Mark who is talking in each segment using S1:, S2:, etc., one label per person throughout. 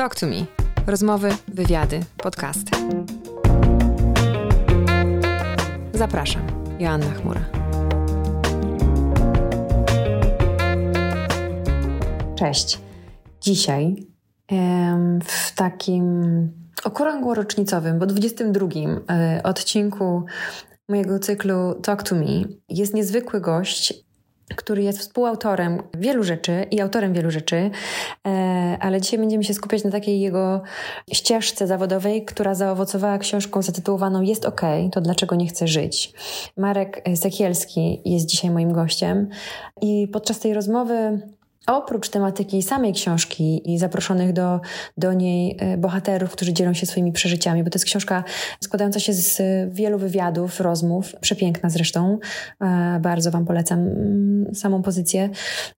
S1: Talk to me. Rozmowy, wywiady, podcasty. Zapraszam. Joanna Chmura. Cześć. Dzisiaj w takim okrągło rocznicowym, bo 22 e, odcinku mojego cyklu Talk to Me jest niezwykły gość, który jest współautorem wielu rzeczy i autorem wielu rzeczy, e, ale dzisiaj będziemy się skupiać na takiej jego ścieżce zawodowej, która zaowocowała książką zatytułowaną Jest OK, to dlaczego nie chcę żyć. Marek Sekielski jest dzisiaj moim gościem i podczas tej rozmowy Oprócz tematyki samej książki i zaproszonych do, do niej e, bohaterów, którzy dzielą się swoimi przeżyciami, bo to jest książka składająca się z wielu wywiadów, rozmów, przepiękna zresztą, e, bardzo Wam polecam mm, samą pozycję,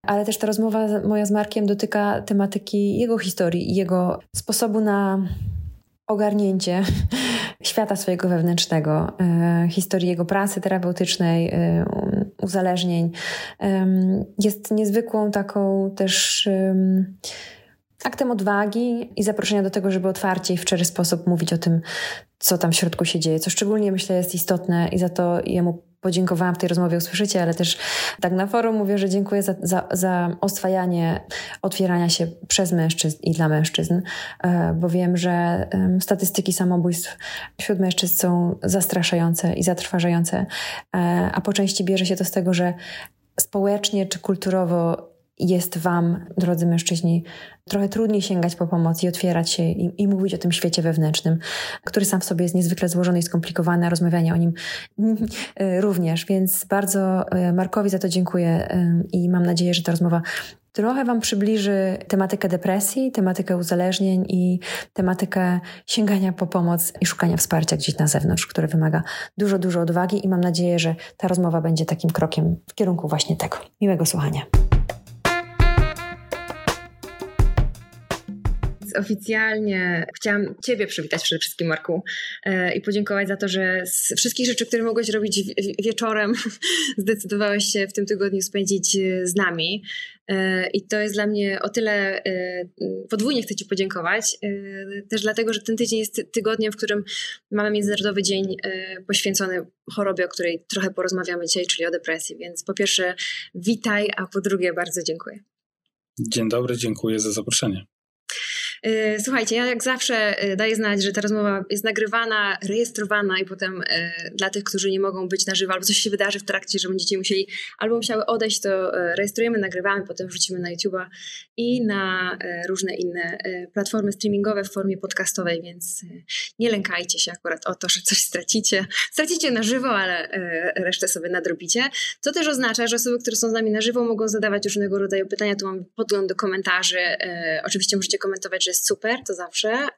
S1: ale też ta rozmowa moja z Markiem dotyka tematyki jego historii i jego sposobu na ogarnięcie świata swojego wewnętrznego, e, historii jego pracy terapeutycznej, uzależnień. Jest niezwykłą taką też aktem odwagi i zaproszenia do tego, żeby otwarcie i w szczery sposób mówić o tym, co tam w środku się dzieje, co szczególnie myślę jest istotne i za to jemu podziękowałam w tej rozmowie, usłyszycie, ale też tak na forum mówię, że dziękuję za, za, za oswajanie otwierania się przez mężczyzn i dla mężczyzn, e, bo wiem, że statystyki samobójstw wśród mężczyzn są zastraszające i zatrważające, e, a po części bierze się to z tego, że społecznie czy kulturowo jest Wam, drodzy mężczyźni, trochę trudniej sięgać po pomoc i otwierać się i, i, mówić o tym świecie wewnętrznym, który sam w sobie jest niezwykle złożony i skomplikowany, a rozmawianie o nim również. Więc bardzo e, Markowi za to dziękuję i mam nadzieję, że ta rozmowa trochę Wam przybliży tematykę depresji, tematykę uzależnień i tematykę sięgania po pomoc i szukania wsparcia gdzieś na zewnątrz, które wymaga dużo, dużo odwagi i mam nadzieję, że ta rozmowa będzie takim krokiem w kierunku właśnie tego. Miłego słuchania. Oficjalnie chciałam Ciebie przywitać przede wszystkim, Marku, e, i podziękować za to, że z wszystkich rzeczy, które mogłeś robić wieczorem, zdecydowałeś się w tym tygodniu spędzić e, z nami. E, I to jest dla mnie o tyle podwójnie chcę Ci podziękować, też dlatego, że ten tydzień jest tygodniem, w którym mamy Międzynarodowy Dzień poświęcony chorobie, o której trochę porozmawiamy dzisiaj, czyli o depresji. Więc po pierwsze, witaj, a po drugie, bardzo dziękuję.
S2: Dzień dobry, dziękuję za zaproszenie.
S1: E, słuchajcie, ja jak zawsze e, daję znać, że ta rozmowa jest nagrywana, rejestrowana i potem e, dla tych, którzy nie mogą być na żywo albo coś się wydarzy w trakcie, że będziecie musieli albo musiały odejść, to rejestrujemy, nagrywamy, potem wrzucimy na YouTube'a i na różne inne platformy streamingowe w formie podcastowej, więc nie lękajcie się akurat o to, że coś stracicie. Stracicie na żywo, ale resztę sobie nadrobicie. To też oznacza, że osoby, które są z nami na żywo mogą zadawać różnego rodzaju pytania. Tu mam podgląd do komentarzy. Oczywiście możecie komentować, że jest super, to zawsze, e,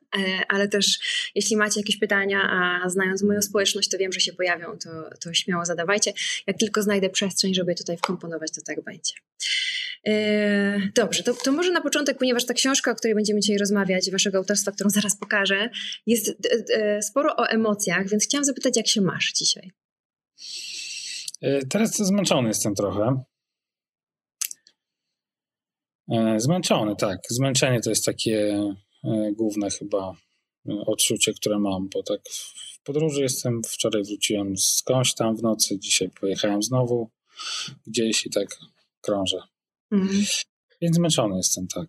S1: ale też jeśli macie jakieś pytania, a znając moją społeczność, to wiem, że się pojawią, to, to śmiało zadawajcie. Jak tylko znajdę przestrzeń, żeby tutaj wkomponować, to tak będzie. E, dobrze, to, to może na początek, ponieważ ta książka, o której będziemy dzisiaj rozmawiać, waszego autorstwa, którą zaraz pokażę, jest e, sporo o emocjach, więc chciałam zapytać, jak się masz dzisiaj?
S2: Teraz zmęczony jestem trochę. E, zmęczony, tak. Zmęczenie to jest takie e, główne chyba e, odczucie, które mam, bo tak w podróży jestem, wczoraj wróciłem skądś tam w nocy, dzisiaj pojechałem znowu gdzieś i tak krążę. Mhm. Więc zmęczony jestem, tak.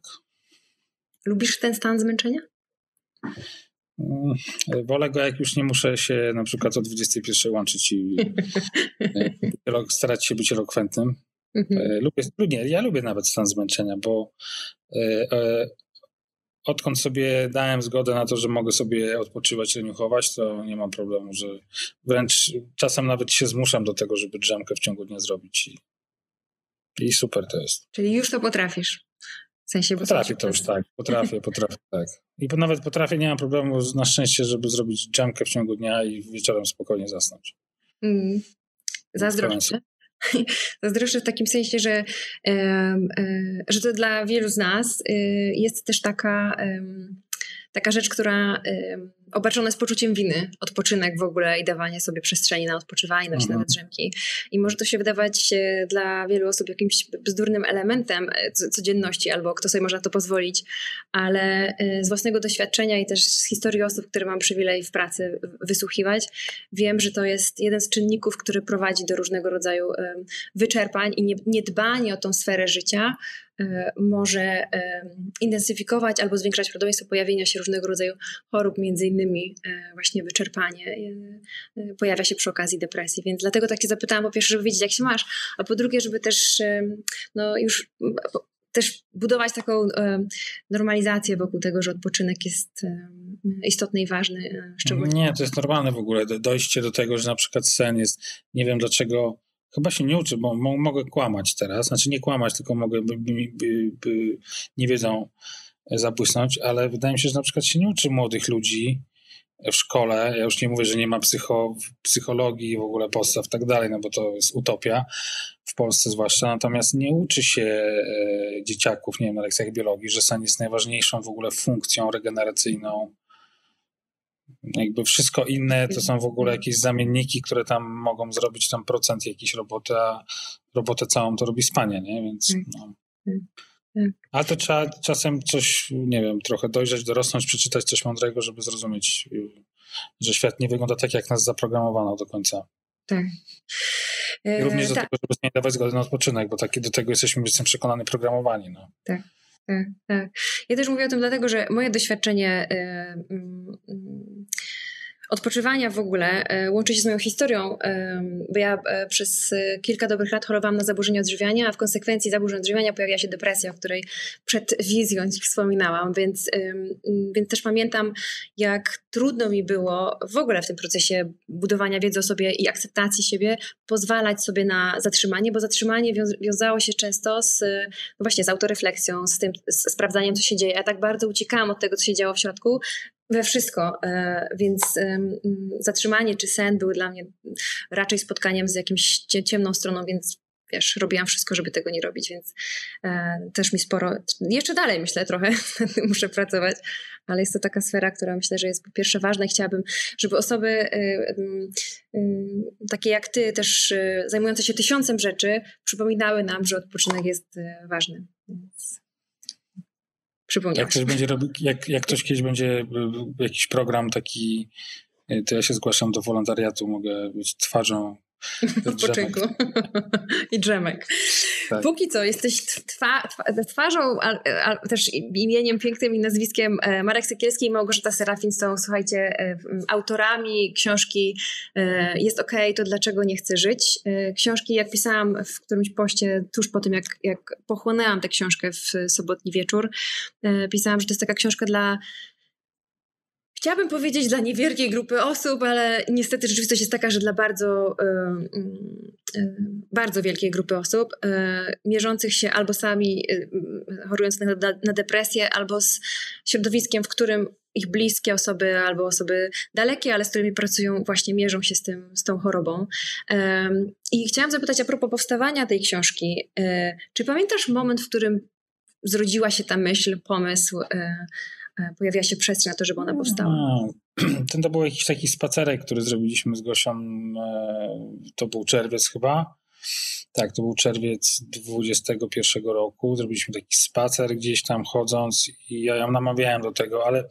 S1: Lubisz ten stan zmęczenia?
S2: Mm, wolę go, jak już nie muszę się na przykład o 21 łączyć i starać się być elokwentnym. Mhm. E, lubię, nie, ja lubię nawet stan zmęczenia, bo e, e, odkąd sobie dałem zgodę na to, że mogę sobie odpoczywać, leniuchować, to nie mam problemu, że wręcz czasem nawet się zmuszam do tego, żeby drzemkę w ciągu dnia zrobić i, i super to jest.
S1: Czyli już to potrafisz? W sensie,
S2: potrafię to już, tak. Potrafię, potrafię, tak. I nawet potrafię, nie mam problemu na szczęście, żeby zrobić drzemkę w ciągu dnia i wieczorem spokojnie zasnąć. Mm.
S1: Zazdroszczę. Zazdroszczę w takim sensie, że, że to dla wielu z nas y, jest też taka, taka rzecz, która obarczone z poczuciem winy, odpoczynek w ogóle i dawanie sobie przestrzeni na odpoczywanie, na mhm. drzemki. I może to się wydawać e, dla wielu osób jakimś bzdurnym elementem e, codzienności, albo kto sobie może na to pozwolić, ale e, z własnego doświadczenia i też z historii osób, które mam przywilej w pracy wysłuchiwać, wiem, że to jest jeden z czynników, który prowadzi do różnego rodzaju wyczerpań i niedbanie o tą sferę życia może e, intensyfikować albo zwiększać prawdopodobieństwo pojawienia się różnego rodzaju chorób, między innymi e, właśnie wyczerpanie pojawia się przy okazji depresji. Więc dlatego tak Cię zapytałam po pierwsze, żeby wiedzieć jak się masz, a po drugie, żeby też no już też budować taką normalizację wokół tego, że odpoczynek jest istotny i ważny.
S2: Szczególnie. Nie, to jest normalne w ogóle. Dojście do tego, że na przykład sen jest, nie wiem dlaczego Chyba się nie uczy, bo mogę kłamać teraz. Znaczy nie kłamać, tylko mogę by, by, by, nie wiedzą zabłysnąć, ale wydaje mi się, że na przykład się nie uczy młodych ludzi w szkole. Ja już nie mówię, że nie ma psycho, psychologii, w ogóle podstaw i tak dalej, no bo to jest utopia w Polsce zwłaszcza. Natomiast nie uczy się e, dzieciaków, nie wiem, na lekcjach biologii, że sen jest najważniejszą w ogóle funkcją regeneracyjną jakby wszystko inne to są w ogóle jakieś zamienniki, które tam mogą zrobić tam procent jakiejś roboty, a robotę całą to robi spanie, nie? Więc tak. no. Tak. Tak. Ale to trzeba czasem coś, nie wiem, trochę dojrzeć, dorosnąć, przeczytać coś mądrego, żeby zrozumieć, że świat nie wygląda tak, jak nas zaprogramowano do końca.
S1: Tak.
S2: I również do tak. tego, żeby nie dawać zgody na odpoczynek, bo taki do tego jesteśmy, jestem przekonany, programowani. No.
S1: Tak. Tak, tak. Ja też mówię o tym dlatego, że moje doświadczenie y, odpoczywania w ogóle e, łączy się z moją historią, bo ja e, przez e, kilka dobrych lat chorowałam na zaburzenia odżywiania, a w konsekwencji zaburzeń odżywiania pojawia się depresja, o której przed wizją wspominałam, więc, więc też pamiętam, jak trudno mi było w ogóle w tym procesie budowania wiedzy o sobie i akceptacji siebie pozwalać sobie na zatrzymanie, bo zatrzymanie wiązało się często z, no właśnie z autorefleksją, z tym z sprawdzaniem, co się dzieje. Ja tak bardzo uciekałam od tego, co się działo w środku, we wszystko, e, więc zatrzymanie czy sen były dla mnie raczej spotkaniem z jakimś ciemną stroną, więc wiesz, robiłam wszystko, żeby tego nie robić, więc e, też mi sporo, jeszcze dalej myślę trochę, muszę pracować, ale jest to taka sfera, która myślę, że jest po pierwsze ważna i chciałabym, żeby osoby e, takie jak ty, też zajmujące się tysiącem rzeczy, przypominały nam, że odpoczynek jest ważny. Więc
S2: jak ktoś będzie robił, jak, jak ktoś kiedyś będzie jakiś program taki, to ja się zgłaszam do wolontariatu, mogę być twarzą
S1: Odpoczynku. I drzemek. Tak. Póki co jesteś twa, twarzą, a, a, też imieniem pięknym i nazwiskiem e, Marek Sekielski i Małgorzata Serafin są, słuchajcie, e, autorami książki e, Jest ok, to dlaczego nie chcę żyć. Książki, jak pisałam w którymś poście tuż po tym, jak, jak pochłonęłam tę książkę w sobotni wieczór, pisałam, że to jest taka książka dla Chciałabym powiedzieć dla niewielkiej grupy osób, ale niestety rzeczywistość jest taka, że dla bardzo, y, y, bardzo wielkiej grupy osób, y, mierzących się albo sami chorujących na, depresję, albo z środowiskiem, w którym ich bliskie osoby albo osoby dalekie, ale z którymi pracują, właśnie mierzą się z, tym, z tą chorobą. I chciałam zapytać a propos powstawania tej książki. Czy pamiętasz moment, w którym zrodziła się ta myśl, pomysł, E, pojawiła się przestrzeń na to, żeby ona powstała.
S2: Ten to był jakiś taki spacerek, który zrobiliśmy z Gosią, e, to był czerwiec chyba. Tak, to był czerwiec 21 roku. Zrobiliśmy taki spacer gdzieś tam chodząc i ja ją namawiałem do tego, ale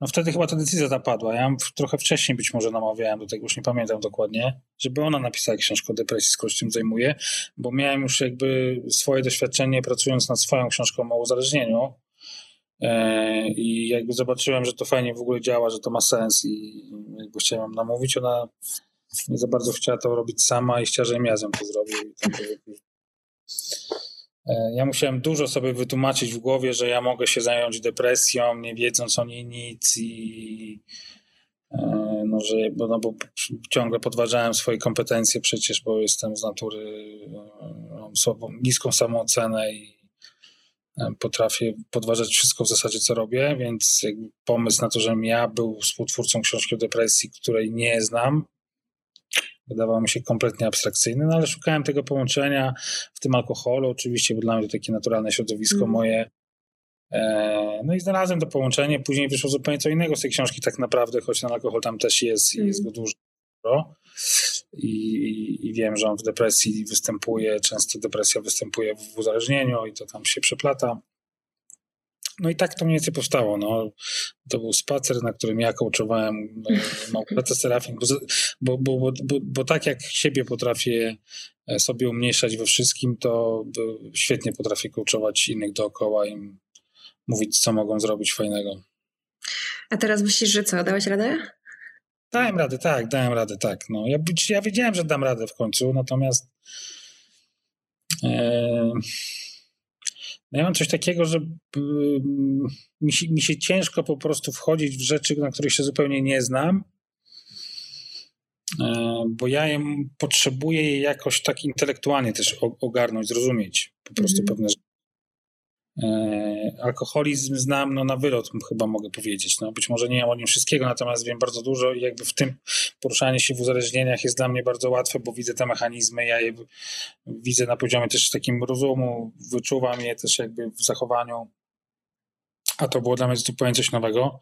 S2: no wtedy chyba ta decyzja zapadła. Ja ją trochę wcześniej być może namawiałem do tego, już nie pamiętam dokładnie, żeby ona napisała książkę o depresji, skoro się tym zajmuje, bo miałem już jakby swoje doświadczenie pracując nad swoją książką o uzależnieniu E, I jakby zobaczyłem, że to fajnie w ogóle działa, że to ma sens i jakby chciałem namówić, ona nie za bardzo chciała to robić sama i chciała, żebym ja to zrobił. E, ja musiałem dużo sobie wytłumaczyć w głowie, że ja mogę się zająć depresją, nie wiedząc o niej nic i e, no, że, no, bo ciągle podważałem swoje kompetencje przecież, bo jestem z natury, mam słabą, niską samoocenę i potrafię podważać wszystko w zasadzie, co robię, więc pomysł na to, żebym ja był współtwórcą książki o depresji, której nie znam, wydawał mi się kompletnie abstrakcyjny, no ale szukałem tego połączenia w tym alkoholu, oczywiście, bo dla mnie to takie naturalne środowisko mm. moje. E, no i znalazłem to połączenie, później wyszło zupełnie co innego z tej książki tak naprawdę, choć ten alkohol tam też jest i jest go dużo. I, I, wiem, że on w depresji występuje, często depresja występuje w uzależnieniu i to tam się przeplata. No i tak to mniej więcej powstało. No, to był spacer, na którym ja coachowałem e, Małgorzatę Serafin, bo, bo, bo, bo, bo tak jak siebie potrafię e, sobie umniejszać we wszystkim, to świetnie potrafię coachować innych dookoła i mówić, co mogą zrobić fajnego.
S1: A teraz myślisz, że co, dałeś radę?
S2: Dałem radę, tak, dałem radę, tak. No, ja, ja wiedziałem, że dam radę w końcu, natomiast e, ja mam coś takiego, że mi się, mi się ciężko po prostu wchodzić w rzeczy, na których się zupełnie nie znam, e, bo ja je, potrzebuję je jakoś tak intelektualnie też ogarnąć, zrozumieć po prostu mm. pewne rzeczy. E, alkoholizm znam no, na wylot, chyba mogę powiedzieć. No, być może nie wiem o nim wszystkiego, natomiast wiem bardzo dużo i jakby w tym poruszanie się w uzależnieniach jest dla mnie bardzo łatwe, bo widzę te mechanizmy, ja je widzę na poziomie też takim rozumu, wyczuwam je też jakby w zachowaniu, a to było dla mnie zupełnie coś nowego.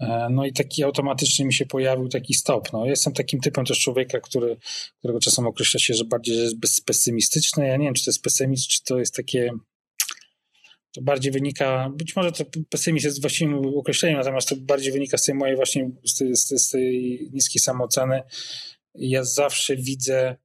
S2: E, no i taki automatycznie mi się pojawił taki stop. No, jestem takim typem też człowieka, który, którego czasem określa się, że bardziej jest pesymistyczny. Ja nie wiem, czy to jest pesymizm, czy to jest takie to bardziej wynika, być może to pesymizm jest właściwym określeniem, natomiast to bardziej wynika z tej mojej właśnie, z z tej niskiej samooceny. Ja zawsze widzę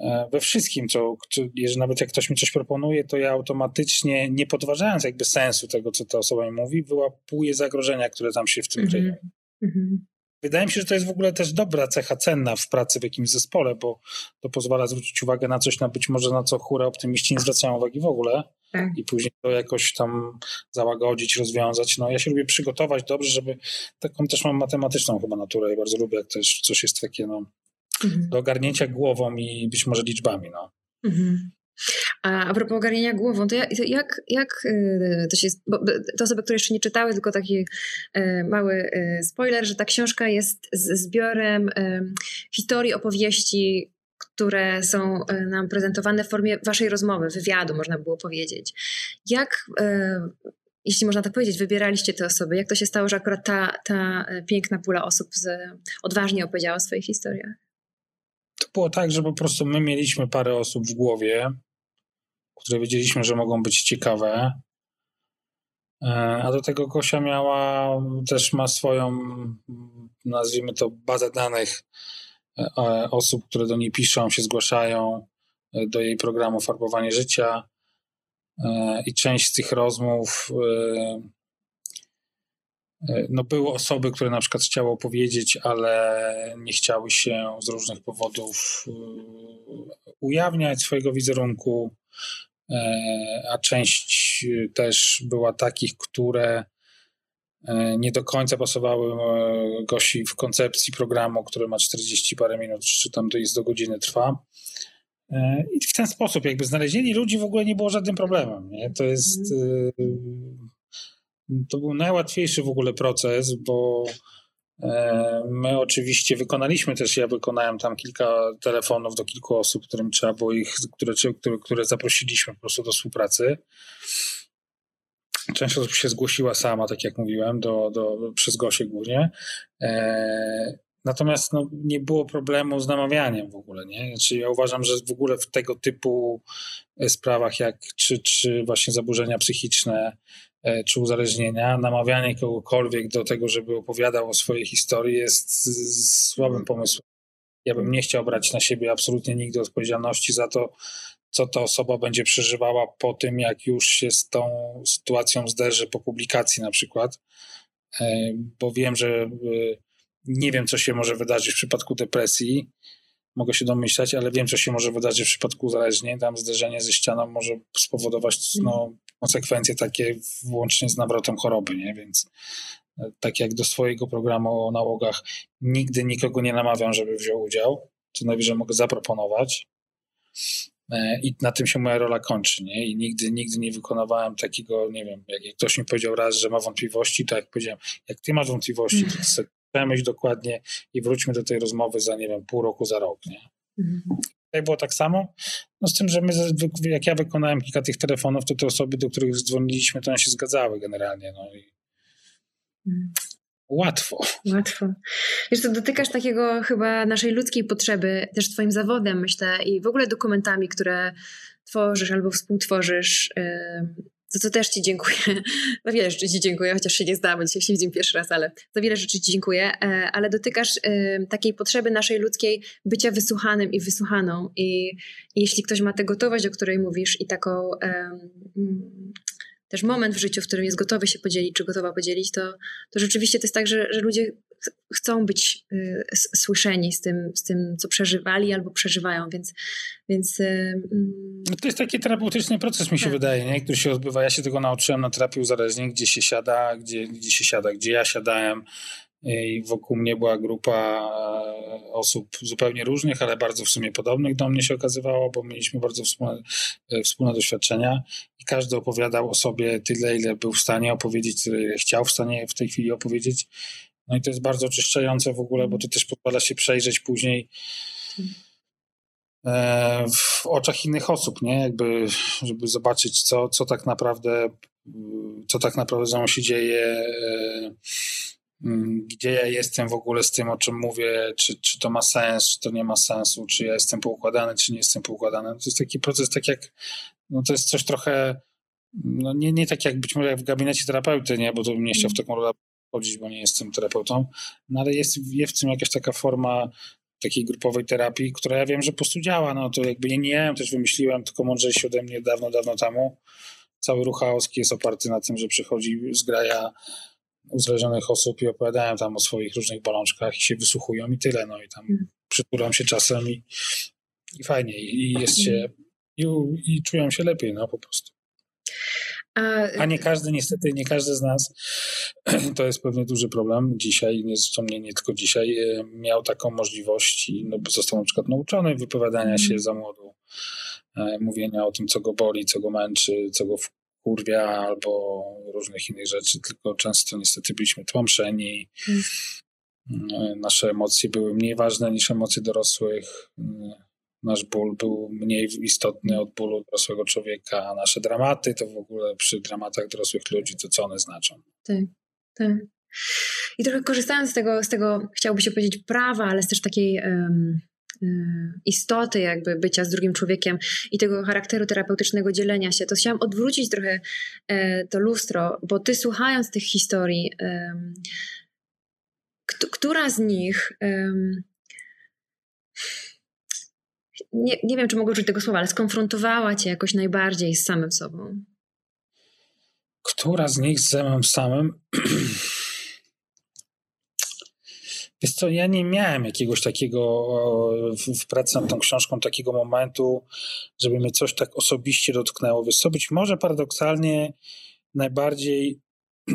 S2: e, we wszystkim, co, jeżeli nawet jak ktoś mi coś proponuje, to ja automatycznie, nie podważając jakby sensu tego, co ta osoba mi mówi, wyłapuję zagrożenia, które tam się w tym dzieją. Mm -hmm. Wydaje mi się, że to jest w ogóle też dobra cecha, cenna w pracy w jakimś zespole, bo to pozwala zwrócić uwagę na coś, na być może na co chóra optymiści nie zwracają uwagi w ogóle tak. i później to jakoś tam załagodzić, rozwiązać. No ja się lubię przygotować dobrze, żeby taką też mam matematyczną chyba naturę i bardzo lubię, jak też coś jest takie no, mhm. do ogarnięcia głową i być może liczbami. No. Mhm.
S1: A, a propos ogarnienia głową, to, jak, jak, jak y, to się. Bo te osoby, które jeszcze nie czytały, tylko taki y, mały y, spoiler, że ta książka jest zbiorem historii, opowieści, które są nam prezentowane w formie waszej rozmowy, wywiadu, można było powiedzieć. Jak jeśli można tak powiedzieć, wybieraliście te osoby? Jak to się stało, że akurat ta, ta piękna pula osób z, odważnie opowiedziała o swoich historiach?
S2: To było tak, że po prostu my mieliśmy parę osób w głowie, które wiedzieliśmy, że mogą być ciekawe. E, a do tego Gosia miała, też ma swoją, nazwijmy to, bazę danych e, osób, które do niej piszą, się zgłaszają e, do jej programu Farbowanie Życia. I część z tych rozmów, no były osoby, które na przykład chciały opowiedzieć, ale nie chciały się z różnych powodów ujawniać swojego wizerunku. E, a część też była takich, które e, nie do końca pasowały e, Gosi w koncepcji programu, który ma 40 parę minut, czy tam to jest do godziny trwa. I w ten sposób jakby znalezienie ludzi w ogóle nie było żadnym problemem. Nie? To jest to był najłatwiejszy w ogóle proces, bo E, my oczywiście wykonaliśmy też, ja wykonałem tam kilka telefonów do kilku osób, którym trzeba było ich, które, które, które zaprosiliśmy po prostu do współpracy. Część osób się zgłosiła sama, tak jak mówiłem, do, do, przez Gosię głównie. E, natomiast no, nie było problemu z namawianiem w ogóle. Nie? Znaczy, ja uważam, że w ogóle w tego typu sprawach, jak czy, czy właśnie zaburzenia psychiczne, E, czy uzależnienia, namawianie kogokolwiek do tego, żeby opowiadał o swojej historii jest słabym pomysłem. Ja bym nie chciał brać na siebie absolutnie nigdy odpowiedzialności za to, co ta osoba będzie przeżywała po tym, jak już się z tą sytuacją zderzy po publikacji na przykład, e, bo wiem, że e, nie wiem, co się może wydarzyć w przypadku depresji, mogę się domyślać, ale wiem, co się może wydarzyć w przypadku uzależnień. Tam zderzenie ze ścianą może spowodować no, konsekwencje takie włącznie z nawrotem choroby, nie? Więc e, tak jak do swojego programu o nałogach nigdy nikogo nie namawiam, żeby wziął udział, co najwyżej mogę zaproponować. E, I na tym się moja rola kończy, nie? I nigdy, nigdy nie wykonywałem takiego, nie wiem, jak ktoś mi powiedział raz, że ma wątpliwości, to jak powiedziałem, jak ty masz wątpliwości, to przemyśl dokładnie i wróćmy do tej rozmowy za, nie wiem, pół roku, za rok, nie? Mhm. było tak samo. No z tym, że my, jak ja wykonałem kilka tych telefonów, to te osoby, do których dzwoniliśmy, to one się zgadzały generalnie. No i hmm. Łatwo.
S1: Łatwo. Wiesz, to dotykasz takiego chyba naszej ludzkiej potrzeby, też twoim zawodem, myślę, i w ogóle dokumentami, które tworzysz albo współtworzysz. Za co też Ci dziękuję. Za wiele rzeczy Ci dziękuję, chociaż się nie znamy, dzisiaj się widzimy pierwszy raz, ale za wiele rzeczy Ci dziękuję. E, ale dotykasz takiej potrzeby naszej ludzkiej bycia wysłuchanym i wysłuchaną. I, jeśli ktoś ma tę gotowość, o której mówisz, i taką też moment w życiu, w którym jest gotowy się podzielić, czy gotowa podzielić, to, to rzeczywiście to jest tak, że, że ludzie chcą być y, słyszeni z tym, z tym, co przeżywali albo przeżywają, więc... więc y,
S2: mm. no to jest taki terapeutyczny proces, mi się tak. wydaje, nie? który się odbywa. Ja się tego nauczyłem na terapii uzależnień, gdzie się siada, gdzie, gdzie się siada, gdzie ja siadałem i wokół mnie była grupa e, osób zupełnie różnych, ale bardzo w sumie podobnych do mnie się okazywało, bo mieliśmy bardzo wspólne, e, wspólne doświadczenia i każdy opowiadał o sobie tyle, ile był w stanie opowiedzieć, ile chciał w stanie w tej chwili opowiedzieć. No i to jest bardzo oczyszczające w ogóle, bo to też pozwala się przejrzeć później e, w oczach innych osób, nie? Jakby, żeby zobaczyć, co, co tak naprawdę co tak naprawdę ze mną się dzieje Mm, gdzie ja jestem w ogóle z tym, o czym mówię, czy, czy to ma sens, czy to nie ma sensu, czy ja jestem poukładany, czy nie jestem poukładany. To jest taki proces, tak jak, no to jest coś trochę, no nie, nie tak jak być może jak w gabinecie terapeuty, nie, bo to bym nie chciał w taką rolę chodzić, bo nie jestem terapeutą, no ale jest, jest w tym jakaś taka forma takiej grupowej terapii, która ja wiem, że po prostu działa, no to jakby nie, nie ja też wymyśliłem, tylko mądrzejsi ode mnie dawno, dawno temu. Cały ruch chaoski jest oparty na tym, że przychodzi zgraja uzależnionych osób i opowiadają tam o swoich różnych bolączkach i się wysłuchują i tyle, no i tam mm. przytulą się czasem i, i fajnie i jest się i, i czują się lepiej, no po prostu. A nie każdy, niestety, nie każdy z nas, to jest pewnie duży problem dzisiaj, nie, zresztą nie, nie tylko dzisiaj, e, miał taką możliwość i no, został na przykład nauczony wypowiadania się mhm. za młodu, e, mówienia o tym, co go boli, co go męczy, co go kurwia albo różnych innych rzeczy, tylko często niestety byliśmy tłamszeni. Hmm. Nasze emocje były mniej ważne niż emocje dorosłych. Nasz ból był mniej istotny od bólu dorosłego człowieka, a nasze dramaty to w ogóle przy dramatach dorosłych ludzi to co one znaczą.
S1: Tak, tak. I trochę korzystając z tego, z tego chciałoby się powiedzieć prawa, ale też takiej um, istoty jakby bycia z drugim człowiekiem i tego charakteru terapeutycznego dzielenia się, to chciałam odwrócić trochę e, to lustro, bo ty słuchając tych historii, która z nich nie, nie wiem, czy mogę użyć tego słowa, ale skonfrontowała cię jakoś najbardziej z samym sobą?
S2: Która z nich z samym samym? Wiesz co, ja nie miałem jakiegoś takiego w, w pracy nad tą książką takiego momentu, żeby mnie coś tak osobiście dotknęło. Wiesz co, być może paradoksalnie najbardziej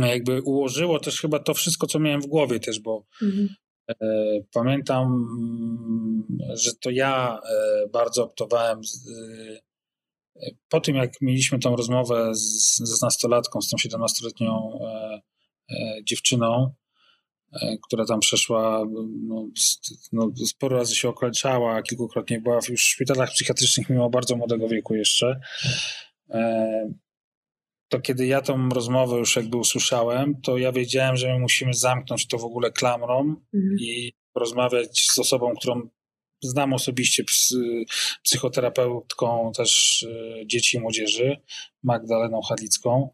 S2: jakby ułożyło też chyba to wszystko, co miałem w głowie też, bo mhm. E, pamiętam, że to ja e, bardzo optowałem e, po tym, jak mieliśmy tą rozmowę z, z nastolatką, z tą 17-letnią e, e, dziewczyną, która tam przeszła, no, no, sporo razy się okaleczała, kilkukrotnie była już w szpitalach psychiatrycznych mimo bardzo młodego wieku jeszcze. To kiedy ja tą rozmowę już jakby usłyszałem, to ja wiedziałem, że my musimy zamknąć to w ogóle klamrą mhm. i porozmawiać z osobą, którą znam osobiście, psychoterapeutką też e, dzieci i młodzieży, Magdaleną Hadlicką,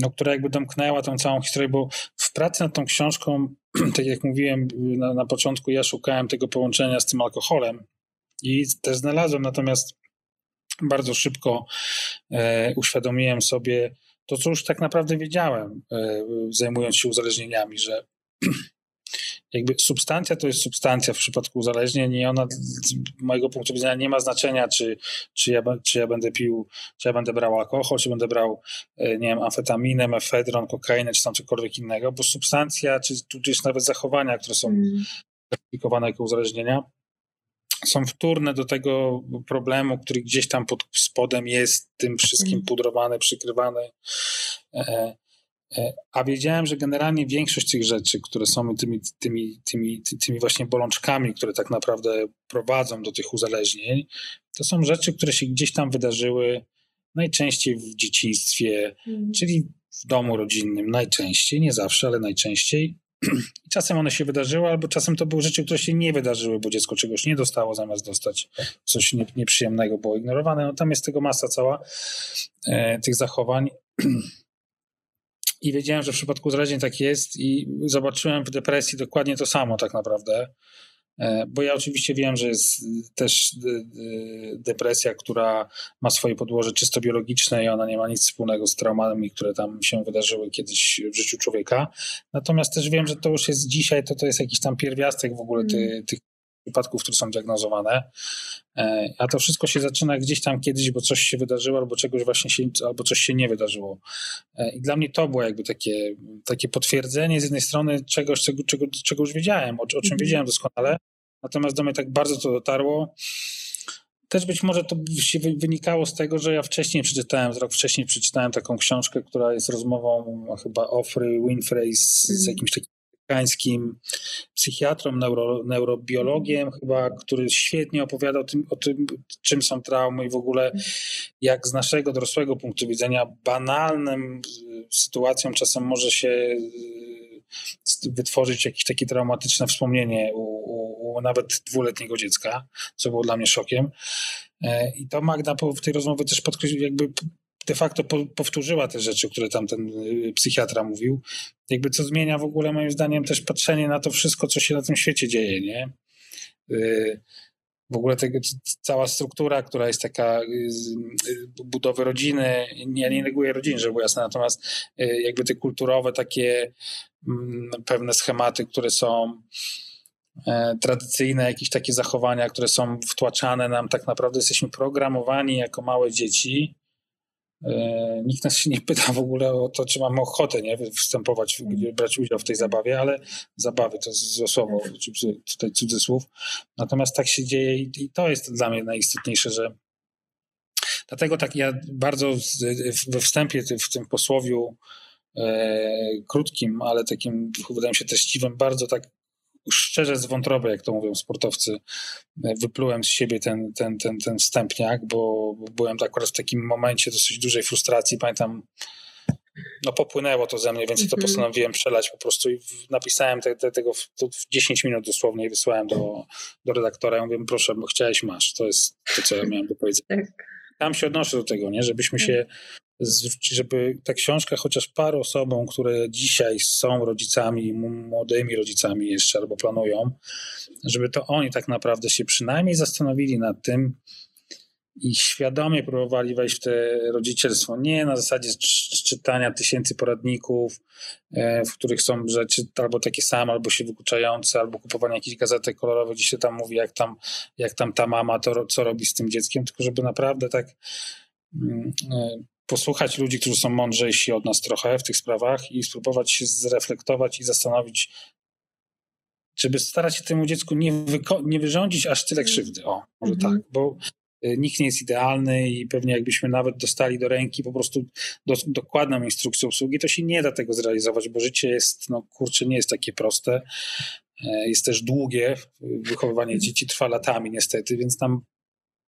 S2: no, która jakby domknęła tą całą historię, bo w pracy nad tą książką, tak jak mówiłem na, na początku, ja szukałem tego połączenia z tym alkoholem i też znalazłem, natomiast bardzo szybko e, uświadomiłem sobie to, co już tak naprawdę wiedziałem, e, zajmując się uzależnieniami, że jakby substancja to jest substancja w przypadku uzależnień i ona z mojego punktu widzenia nie ma znaczenia, czy, czy, ja, czy ja będę pił, czy ja będę brał alkohol, czy będę brał, e, nie wiem, amfetaminę, mefedron, kokainę, czy tam cokolwiek innego, bo substancja, czy tudzież nawet zachowania, które są mm. klasyfikowane jako uzależnienia, są wtórne do tego problemu, który gdzieś tam pod spodem jest tym wszystkim mm. pudrowany, przykrywany. E, a wiedziałem, że generalnie większość tych rzeczy, które są tymi, tymi, tymi, tymi właśnie bolączkami, które tak naprawdę prowadzą do tych uzależnień, to są rzeczy, które się gdzieś tam wydarzyły najczęściej w dzieciństwie, mm. czyli w domu rodzinnym, najczęściej, nie zawsze, ale najczęściej. Czasem one się wydarzyły, albo czasem to były rzeczy, które się nie wydarzyły, bo dziecko czegoś nie dostało, zamiast dostać coś nieprzyjemnego, było ignorowane. No tam jest tego masa cała e, tych zachowań. I wiedziałem, że w przypadku uzależnień tak jest, i zobaczyłem w depresji dokładnie to samo, tak naprawdę. E, bo ja oczywiście wiem, że jest też depresja, która ma swoje podłoże czysto biologiczne i ona nie ma nic wspólnego z traumami, które tam się wydarzyły kiedyś w życiu człowieka. Natomiast też wiem, że to już jest dzisiaj, to, to jest jakiś tam pierwiastek w ogóle ty, mm. tych przypadków, które są diagnozowane. E, a to wszystko się zaczyna gdzieś tam kiedyś, bo coś się wydarzyło, albo czegoś właśnie się, albo coś się nie wydarzyło. E, I dla mnie to było jakby takie, takie potwierdzenie z jednej strony czegoś, czego, czego, czego już wiedziałem, o, o czym mhm. wiedziałem doskonale, natomiast do mnie tak bardzo to dotarło. Też być może to się wynikało z tego, że ja wcześniej przeczytałem, rok wcześniej przeczytałem taką książkę, która jest rozmową chyba Offrey Winfrey z, z mhm. jakimś takim amerykańskim psychiatrą, neuro, neurobiologiem chyba, który świetnie opowiadał o tym, o tym, czym są traumy i w ogóle jak z naszego dorosłego punktu widzenia banalnym sytuacją czasem może się y, wytworzyć jakieś takie traumatyczne wspomnienie u, u, u nawet dwuletniego dziecka, co było dla mnie szokiem. E, I to Magda w tej rozmowie też podkreślił, jakby de facto po, powtórzyła te rzeczy, które tam ten y, psychiatra mówił. Jakby co zmienia w ogóle moim zdaniem też patrzenie na to wszystko, co się na tym świecie dzieje, nie? Y, w ogóle tego, cała struktura, która jest taka y, budowy rodziny, ja nie neguję rodzin, żeby było jasne, natomiast jakby te kulturowe takie mm, pewne schematy, które są e, tradycyjne, jakieś takie zachowania, które są wtłaczane nam, tak naprawdę jesteśmy programowani jako małe dzieci nikt nas się nie pyta w ogóle o to, czy mamy ochotę nie, wstępować, brać udział w tej zabawie, ale zabawy to jest słowo, tutaj cudzysłów. Natomiast tak się dzieje i to jest dla mnie najistotniejsze, że dlatego tak ja bardzo we wstępie w tym posłowiu e, krótkim, ale takim wydaje mi się treściwym, bardzo tak szczerze z wątroby, jak to mówią sportowcy, wyplułem z siebie ten, ten, ten, ten wstępniak, bo byłem akurat w takim momencie dosyć dużej frustracji. Pamiętam, no popłynęło to ze mnie, więc mm -hmm. to mhm. postanowiłem przelać po prostu i napisałem te, te, tego w, w 10 minut dosłownie i wysłałem do, do redaktora. Ja mówię, proszę, bo chciałeś, masz. To jest to, co ja miałem do powiedzenia. Tak. Tam się odnoszę do tego, nie? żebyśmy tak. się żeby ta książka chociaż paru osobom, które dzisiaj są rodzicami, młodymi rodzicami jeszcze albo planują, żeby to oni tak naprawdę się przynajmniej zastanowili nad tym i świadomie próbowali wejść w te rodzicielstwo. Nie na zasadzie czytania tysięcy poradników, e, w których są rzeczy albo takie same, albo się wykluczające, albo kupowania jakichś gazetek kolorowych, gdzie się tam mówi, jak tam, jak tam ta mama to co robi z tym dzieckiem, tylko żeby naprawdę tak mm, e, posłuchać ludzi, którzy są mądrzejsi od nas trochę w tych sprawach i spróbować się zreflektować i zastanowić, żeby starać się temu dziecku nie, nie wyrządzić aż tyle krzywdy. O, może mhm. tak, bo y, nikt nie jest idealny i pewnie jakbyśmy nawet dostali do ręki po prostu do, dokładną instrukcję obsługi, to się nie da tego zrealizować, bo życie jest, no kurczę, nie jest takie proste. E, jest też długie, wychowywanie dzieci trwa latami niestety, więc nam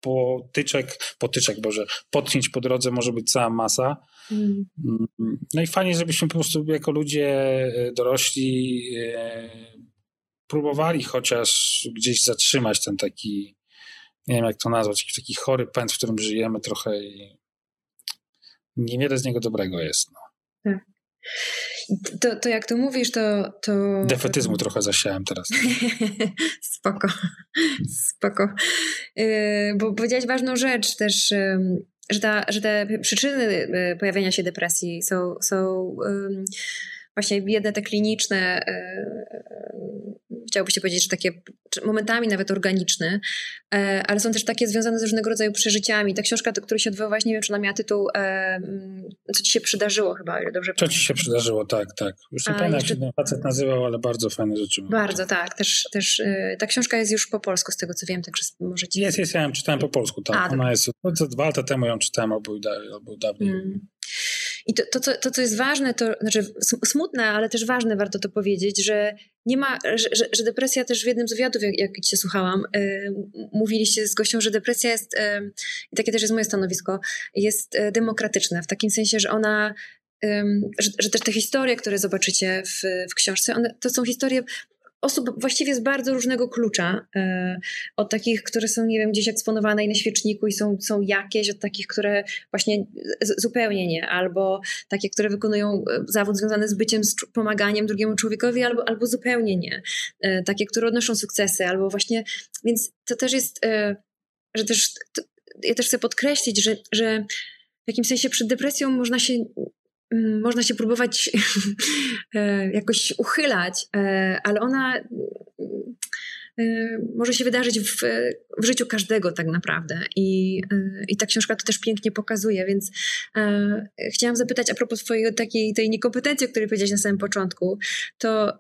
S2: potyczek, potyczek, Boże, potknięć po drodze może być cała masa. Mm. No i fajnie, żebyśmy po prostu jako ludzie e, dorośli e, próbowali chociaż gdzieś zatrzymać ten taki, nie wiem jak to nazwać, jakiś taki chory pęd, w którym żyjemy trochę i niewiele z niego dobrego jest. No. Tak.
S1: To, to jak to mówisz, to... to...
S2: Defetyzmu trochę zasiałem teraz.
S1: spoko, spoko. Yy, bo powiedziałeś ważną rzecz też, że, ta, że te przyczyny y, pojawienia się depresji są, są właśnie jedne te kliniczne, yy, chciałoby się powiedzieć, że takie momentami nawet organiczne, e, ale są też takie związane z różnego rodzaju przeżyciami. Ta książka, do której się odwoływałaś, nie wiem, czy ona miała tytuł e, Co ci się przydarzyło chyba, ile dobrze
S2: Co ci się przydarzyło, tak, tak. Już nie pamiętam, jeszcze... jak się ten facet nazywał, ale bardzo fajne rzeczy.
S1: Bardzo, tak. Też, też ta książka jest już po polsku, z tego co wiem, także możecie...
S2: Jest, jest, ja ją czytałem po polsku, tak. A, Ona jest, no, dwa lata temu ją czytałem albo, albo dawniej. Mm.
S1: I to, to, to, co jest ważne, to znaczy smutne, ale też ważne, warto to powiedzieć, że nie ma, że, że, że depresja też w jednym z wywiadów, jak, jak cię słuchałam, y, mówiliście z gością, że depresja jest, y, i takie też jest moje stanowisko, jest y, demokratyczna, w takim sensie, że ona że, że, też te historie, które zobaczycie w, w książce, one, to są historie osób właściwie z bardzo różnego klucza. E, od takich, które są, nie wiem, gdzieś eksponowane i na świeczniku i są, są jakieś, od takich, które właśnie zupełnie nie, albo takie, które wykonują e, zawód związany z byciem, z pomaganiem drugiemu człowiekowi, albo, albo zupełnie nie. E, takie, które odnoszą sukcesy, albo właśnie, więc to też jest, że też, to, ja też chcę podkreślić, że, że w jakimś sensie przed depresją można się można się próbować e, jakoś uchylać, e, ale ona e, może się wydarzyć w, w życiu każdego tak naprawdę. I, I ta książka to też pięknie pokazuje, więc chciałam zapytać a propos twojej takiej tej niekompetencji, o której powiedziałeś na samym początku, to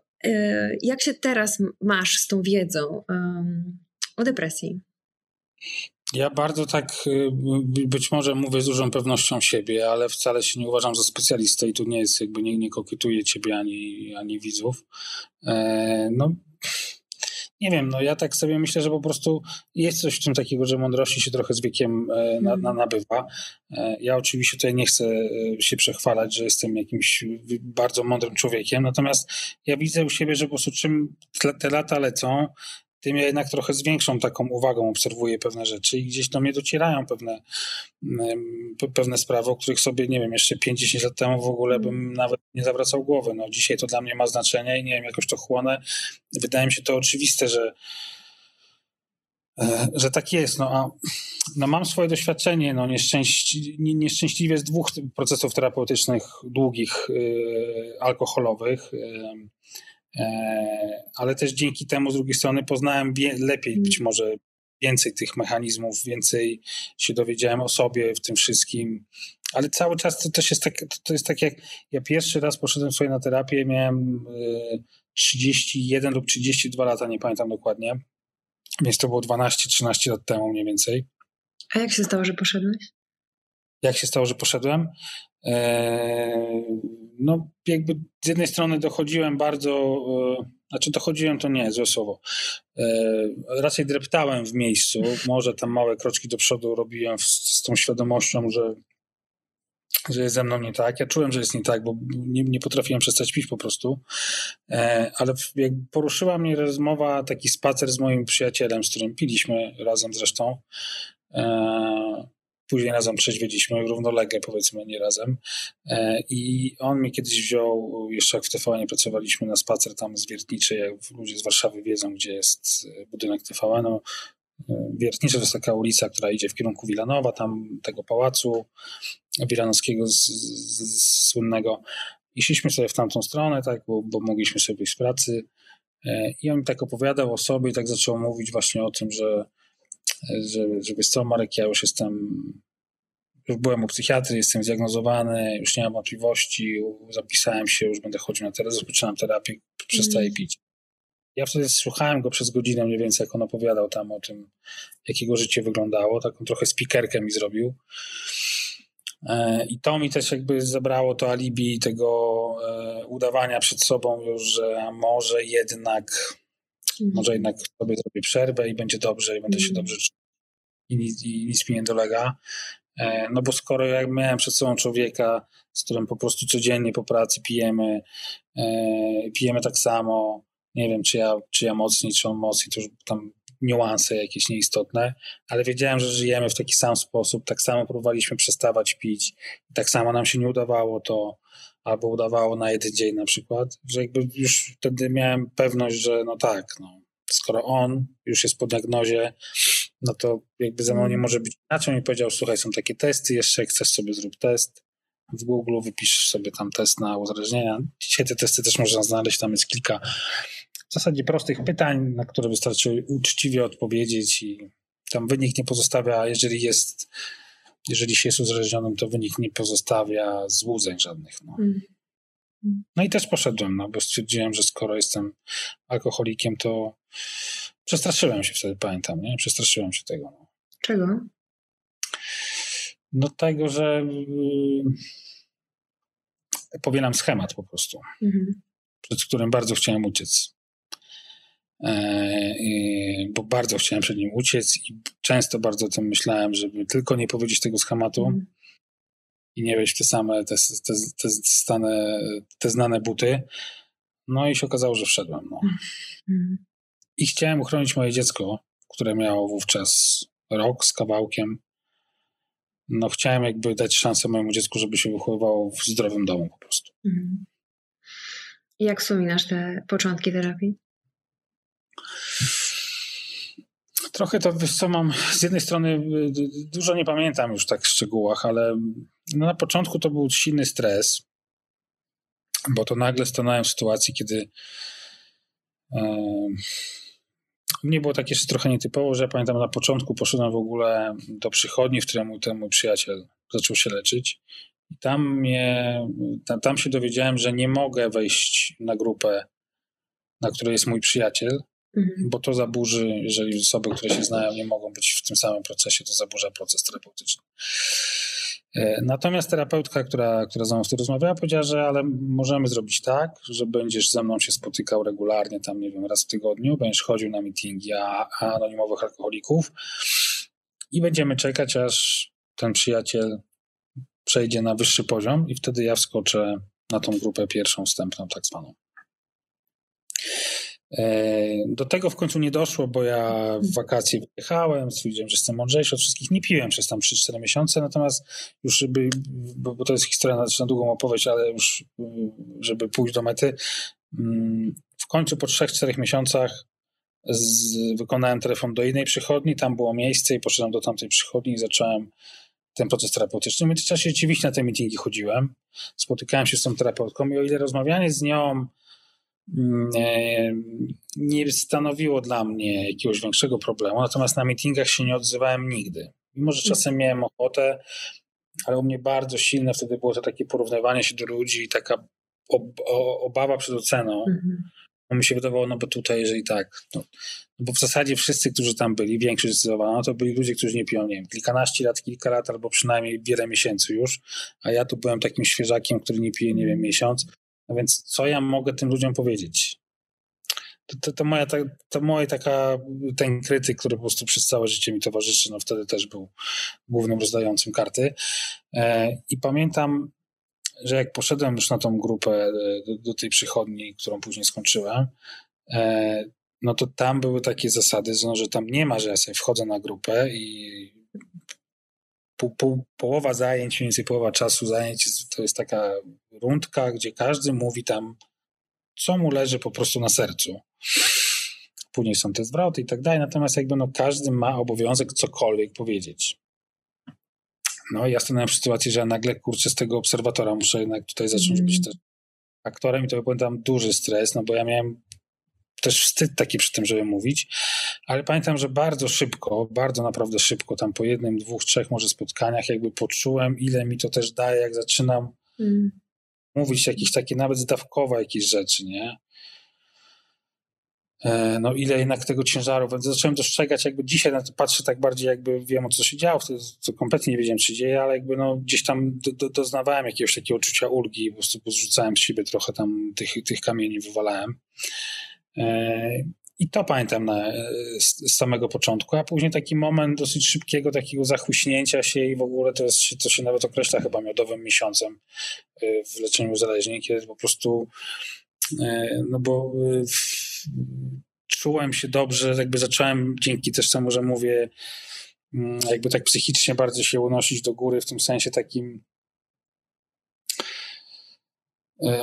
S1: jak się teraz masz z tą wiedzą o depresji?
S2: Ja bardzo tak y, być może mówię z dużą pewnością siebie, ale wcale się nie uważam za specjalistę i tu nie jest jakby nie, nie kokietuję ciebie ani, ani widzów. E, no nie wiem, no ja tak sobie myślę, że po prostu jest coś w tym takiego, że mądrości się trochę z wiekiem e, na, na, nabywa. E, ja oczywiście tutaj nie chcę e, się przechwalać, że jestem jakimś bardzo mądrym człowiekiem, natomiast ja widzę u siebie, że po prostu czym te lata lecą, tym ja jednak trochę z większą taką uwagą obserwuję pewne rzeczy i gdzieś do mnie docierają pewne, pewne sprawy, o których sobie, nie wiem, jeszcze 50 lat temu w ogóle bym mm. nawet nie zawracał głowy. No, dzisiaj to dla mnie ma znaczenie i nie wiem, jakoś to chłonę. Wydaje mi się to oczywiste, że e, że tak jest. No, a, no mam swoje doświadczenie no, nieszczęś, nieszczęśliwie z dwóch procesów terapeutycznych długich, yy, alkoholowych. Yy, ale też dzięki temu z drugiej strony poznałem lepiej być mm. może więcej tych mechanizmów, więcej się dowiedziałem o sobie w tym wszystkim. Ale cały czas to też jest tak, to jest tak jak ja pierwszy raz poszedłem sobie na terapię, miałem 31 e, lub 32 lata, nie pamiętam dokładnie. Więc to było 12-13 lat temu mniej więcej.
S1: A jak się stało, że poszedłeś?
S2: Jak się stało, że poszedłem? Eee, no, jakby z jednej strony dochodziłem bardzo, e, znaczy dochodziłem to nie, złe słowo. Eee, raczej dreptałem w miejscu, może tam małe kroczki do przodu robiłem z, tą świadomością, że, że jest ze mną nie tak. Ja czułem, że jest nie tak, bo nie, nie potrafiłem przestać pić po prostu. Ale jak poruszyła mnie rozmowa, taki spacer z moim przyjacielem, z którym piliśmy razem zresztą. Później razem trzeźwiedziliśmy, równolegle powiedzmy, nie razem. E, I on mnie kiedyś wziął, jeszcze jak w TVN pracowaliśmy na spacer tam z Wiertniczy, jak ludzie z Warszawy wiedzą, gdzie jest e, budynek TVN. -u. E, Wiertnicze to jest taka ulica, która idzie w kierunku Wilanowa, tam tego pałacu wilanowskiego z, z, z słynnego. I szliśmy sobie w tamtą stronę, tak, bo, bo mogliśmy sobie wyjść z pracy. I on mi tak opowiadał o sobie i tak zaczął mówić właśnie o tym, że że, że wiesz co, Marek, ja już jestem, już byłem u psychiatry, jestem zdiagnozowany, już nie mam wątpliwości, zapisałem się, już będę chodził na terapię, rozpoczynam terapię, przestaję mm. pić. Ja wtedy słuchałem go przez godzinę mniej więcej, jak on opowiadał tam o tym, jakiego życie wyglądało. Taką trochę spikerkę mi zrobił. E, I to mi też jakby zabrało to alibi tego e, udawania przed sobą już, że może jednak. Może jednak sobie zrobię przerwę i będzie dobrze i będę się mhm. dobrze czuł i nic, i nic mi nie dolega. E, no bo skoro ja miałem przed sobą człowieka, z którym po prostu codziennie po pracy pijemy, e, pijemy tak samo, nie wiem, czy ja, czy ja mocniej, czy on mocniej, to już tam niuanse jakieś nieistotne, ale wiedziałem, że żyjemy w taki sam sposób, tak samo próbowaliśmy przestawać pić, tak samo nam się nie udawało to, albo udawało na jeden dzień na przykład, że jakby już wtedy miałem pewność, że no tak, no, skoro on już jest po diagnozie, no to jakby ze mną nie mm. może być inaczej. Mi powiedział, słuchaj, są takie testy, jeszcze jak chcesz sobie zrób test w Google, wypisz sobie tam test na uzależnienia. Dzisiaj te testy też można znaleźć, tam jest kilka w zasadzie prostych pytań, na które wystarczy uczciwie odpowiedzieć i tam wynik nie pozostawia, jeżeli jest jeżeli się jest uzależnionym, to wynik nie pozostawia złudzeń żadnych. No. Mm. No i też poszedłem, no, bo stwierdziłem, że skoro jestem alkoholikiem, to przestraszyłem się wtedy, pamiętam, nie? Przestraszyłem się tego. No.
S1: Czego?
S2: No tego, że powielam schemat po prostu, mhm. przed którym bardzo chciałem uciec. E, bo bardzo chciałem przed nim uciec i często bardzo o tym myślałem, żeby tylko nie powiedzieć tego schematu mhm. i nie wejść w te same, te, te, te, stane, te znane buty. No i się okazało, że wszedłem. No. Mhm. I chciałem uchronić moje dziecko, które miało wówczas rok z kawałkiem no chciałem jakby dać szansę mojemu dziecku, żeby się wychowywało w zdrowym domu po prostu. Mhm.
S1: Jak wspominasz te początki terapii?
S2: Trochę to, wiesz co, mam z jednej strony dużo nie pamiętam już tak w szczegółach, ale no na początku to był silny stres, bo to nagle stanąłem w sytuacji, kiedy u mnie było takie jeszcze trochę nietypowo, że ja pamiętam na początku poszedłem w ogóle do przychodni, w której mój, ten mój przyjaciel zaczął się leczyć. I tam, mnie, tam się dowiedziałem, że nie mogę wejść na grupę, na której jest mój przyjaciel, mhm. bo to zaburzy, jeżeli osoby, które się znają, nie mogą być w tym samym procesie, to zaburza proces terapeutyczny. E, natomiast terapeutka, która, która ze mną wtedy rozmawiała, powiedziała, że ale możemy zrobić tak, że będziesz ze mną się spotykał regularnie, tam nie wiem, raz w tygodniu, będziesz chodził na meetingi anonimowych alkoholików i będziemy czekać, aż ten przyjaciel przejdzie na wyższy poziom i wtedy ja wskoczę na tą grupę pierwszą, wstępną, tak zwaną. E, do tego w końcu nie doszło, bo ja w wakacje wyjechałem, stwierdziłem, że jestem mądrzejszy od wszystkich. Nie piłem przez tam 3-4 miesiące, natomiast już żeby, bo, to jest historia na, długą opowieść, ale już żeby pójść do mety, mm, w końcu po 3-4 miesiącach z, wykonałem telefon do innej przychodni, tam było miejsce i poszedłem do tamtej przychodni i zacząłem ten proces terapeutyczny. W międzyczasie rzeczywiście na te meetingi chodziłem, spotykałem się z tą terapeutką i o ile rozmawianie z nią nie stanowiło dla mnie jakiegoś większego problemu, natomiast na meetingach się nie odzywałem nigdy. Mimo, że czasem miałem ochotę, ale u mnie bardzo silne wtedy było to takie porównywanie się do ludzi i taka ob obawa przed oceną. Mhm. Bo mi się wydawało, no bo tutaj, jeżeli tak, no, no bo w zasadzie wszyscy, którzy tam byli, większość zdecydowana, to byli ludzie, którzy nie piją, nie wiem, kilkanaście lat, kilka lat, albo przynajmniej wiele miesięcy już, a ja tu byłem takim świeżakiem, który nie pije, nie wiem, miesiąc, no więc co ja mogę tym ludziom powiedzieć? To, to, to, moja, to, to moje taka, ten krytyk, który po prostu przez całe życie mi towarzyszy, no wtedy też był głównym rozdającym karty. E, I pamiętam, że jak poszedłem już na tą grupę e, do, do tej przychodni, którą później skończyłem, e, no to tam były takie zasady, że tam nie ma, że ja sobie wchodzę na grupę i pół, pół, połowa zajęć, mniej więcej połowa czasu zajęć to jest taka rundka, gdzie każdy mówi tam, co mu leży po prostu na sercu. Później są te zwroty i tak dalej, natomiast jakby no każdy ma obowiązek cokolwiek powiedzieć. No i ja stanąłem w sytuacji, że nagle kurczę z tego obserwatora muszę jednak tutaj zacząć mm. być też aktorem i to pamiętam duży stres, no bo ja miałem też wstyd taki przy tym, żeby mówić, ale pamiętam, że bardzo szybko, bardzo naprawdę szybko, tam po jednym, dwóch, trzech może spotkaniach jakby poczułem, ile mi to też daje, jak zaczynam mm. Mówić jakieś takie nawet zdawkowe jakieś rzeczy, nie? E, no ile jednak tego ciężaru, więc zacząłem dostrzegać, jakby dzisiaj na to patrzę tak bardziej, jakby wiem o co się działo, wtedy to kompletnie nie wiedziałem, się dzieje, ale jakby no gdzieś tam do, do, doznawałem jakiegoś takiego uczucia ulgi, po prostu zrzucałem z siebie trochę tam tych, tych kamieni, wywalałem. E, I to pamiętam na, z, samego początku, a później taki moment dosyć szybkiego takiego zachłyśnięcia się i w ogóle to, jest, to się nawet określa chyba miodowym miesiącem e, w leczeniu uzależnień, kiedy po prostu e, no bo czułem się dobrze, jakby zacząłem dzięki też temu, że mówię mm, jakby tak psychicznie bardzo się unosić do góry w tym sensie takim E,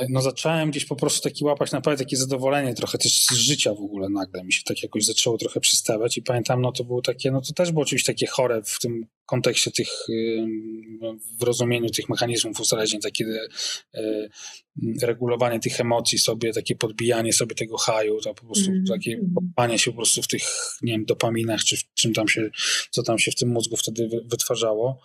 S2: no zacząłem gdzieś po prostu taki łapać naprawdę takie zadowolenie trochę też z życia w ogóle nagle mi się tak jakoś zaczęło trochę przystawać i pamiętam, no to było takie, no to też było oczywiście takie chore w tym kontekście tych, w rozumieniu tych mechanizmów uzależnień, takie e, regulowanie tych emocji sobie, takie podbijanie sobie tego haju, to po prostu mm. takie kopanie się po prostu w tych, nie wiem, dopaminach, czy w czym tam się, co tam się w tym mózgu wtedy wytwarzało.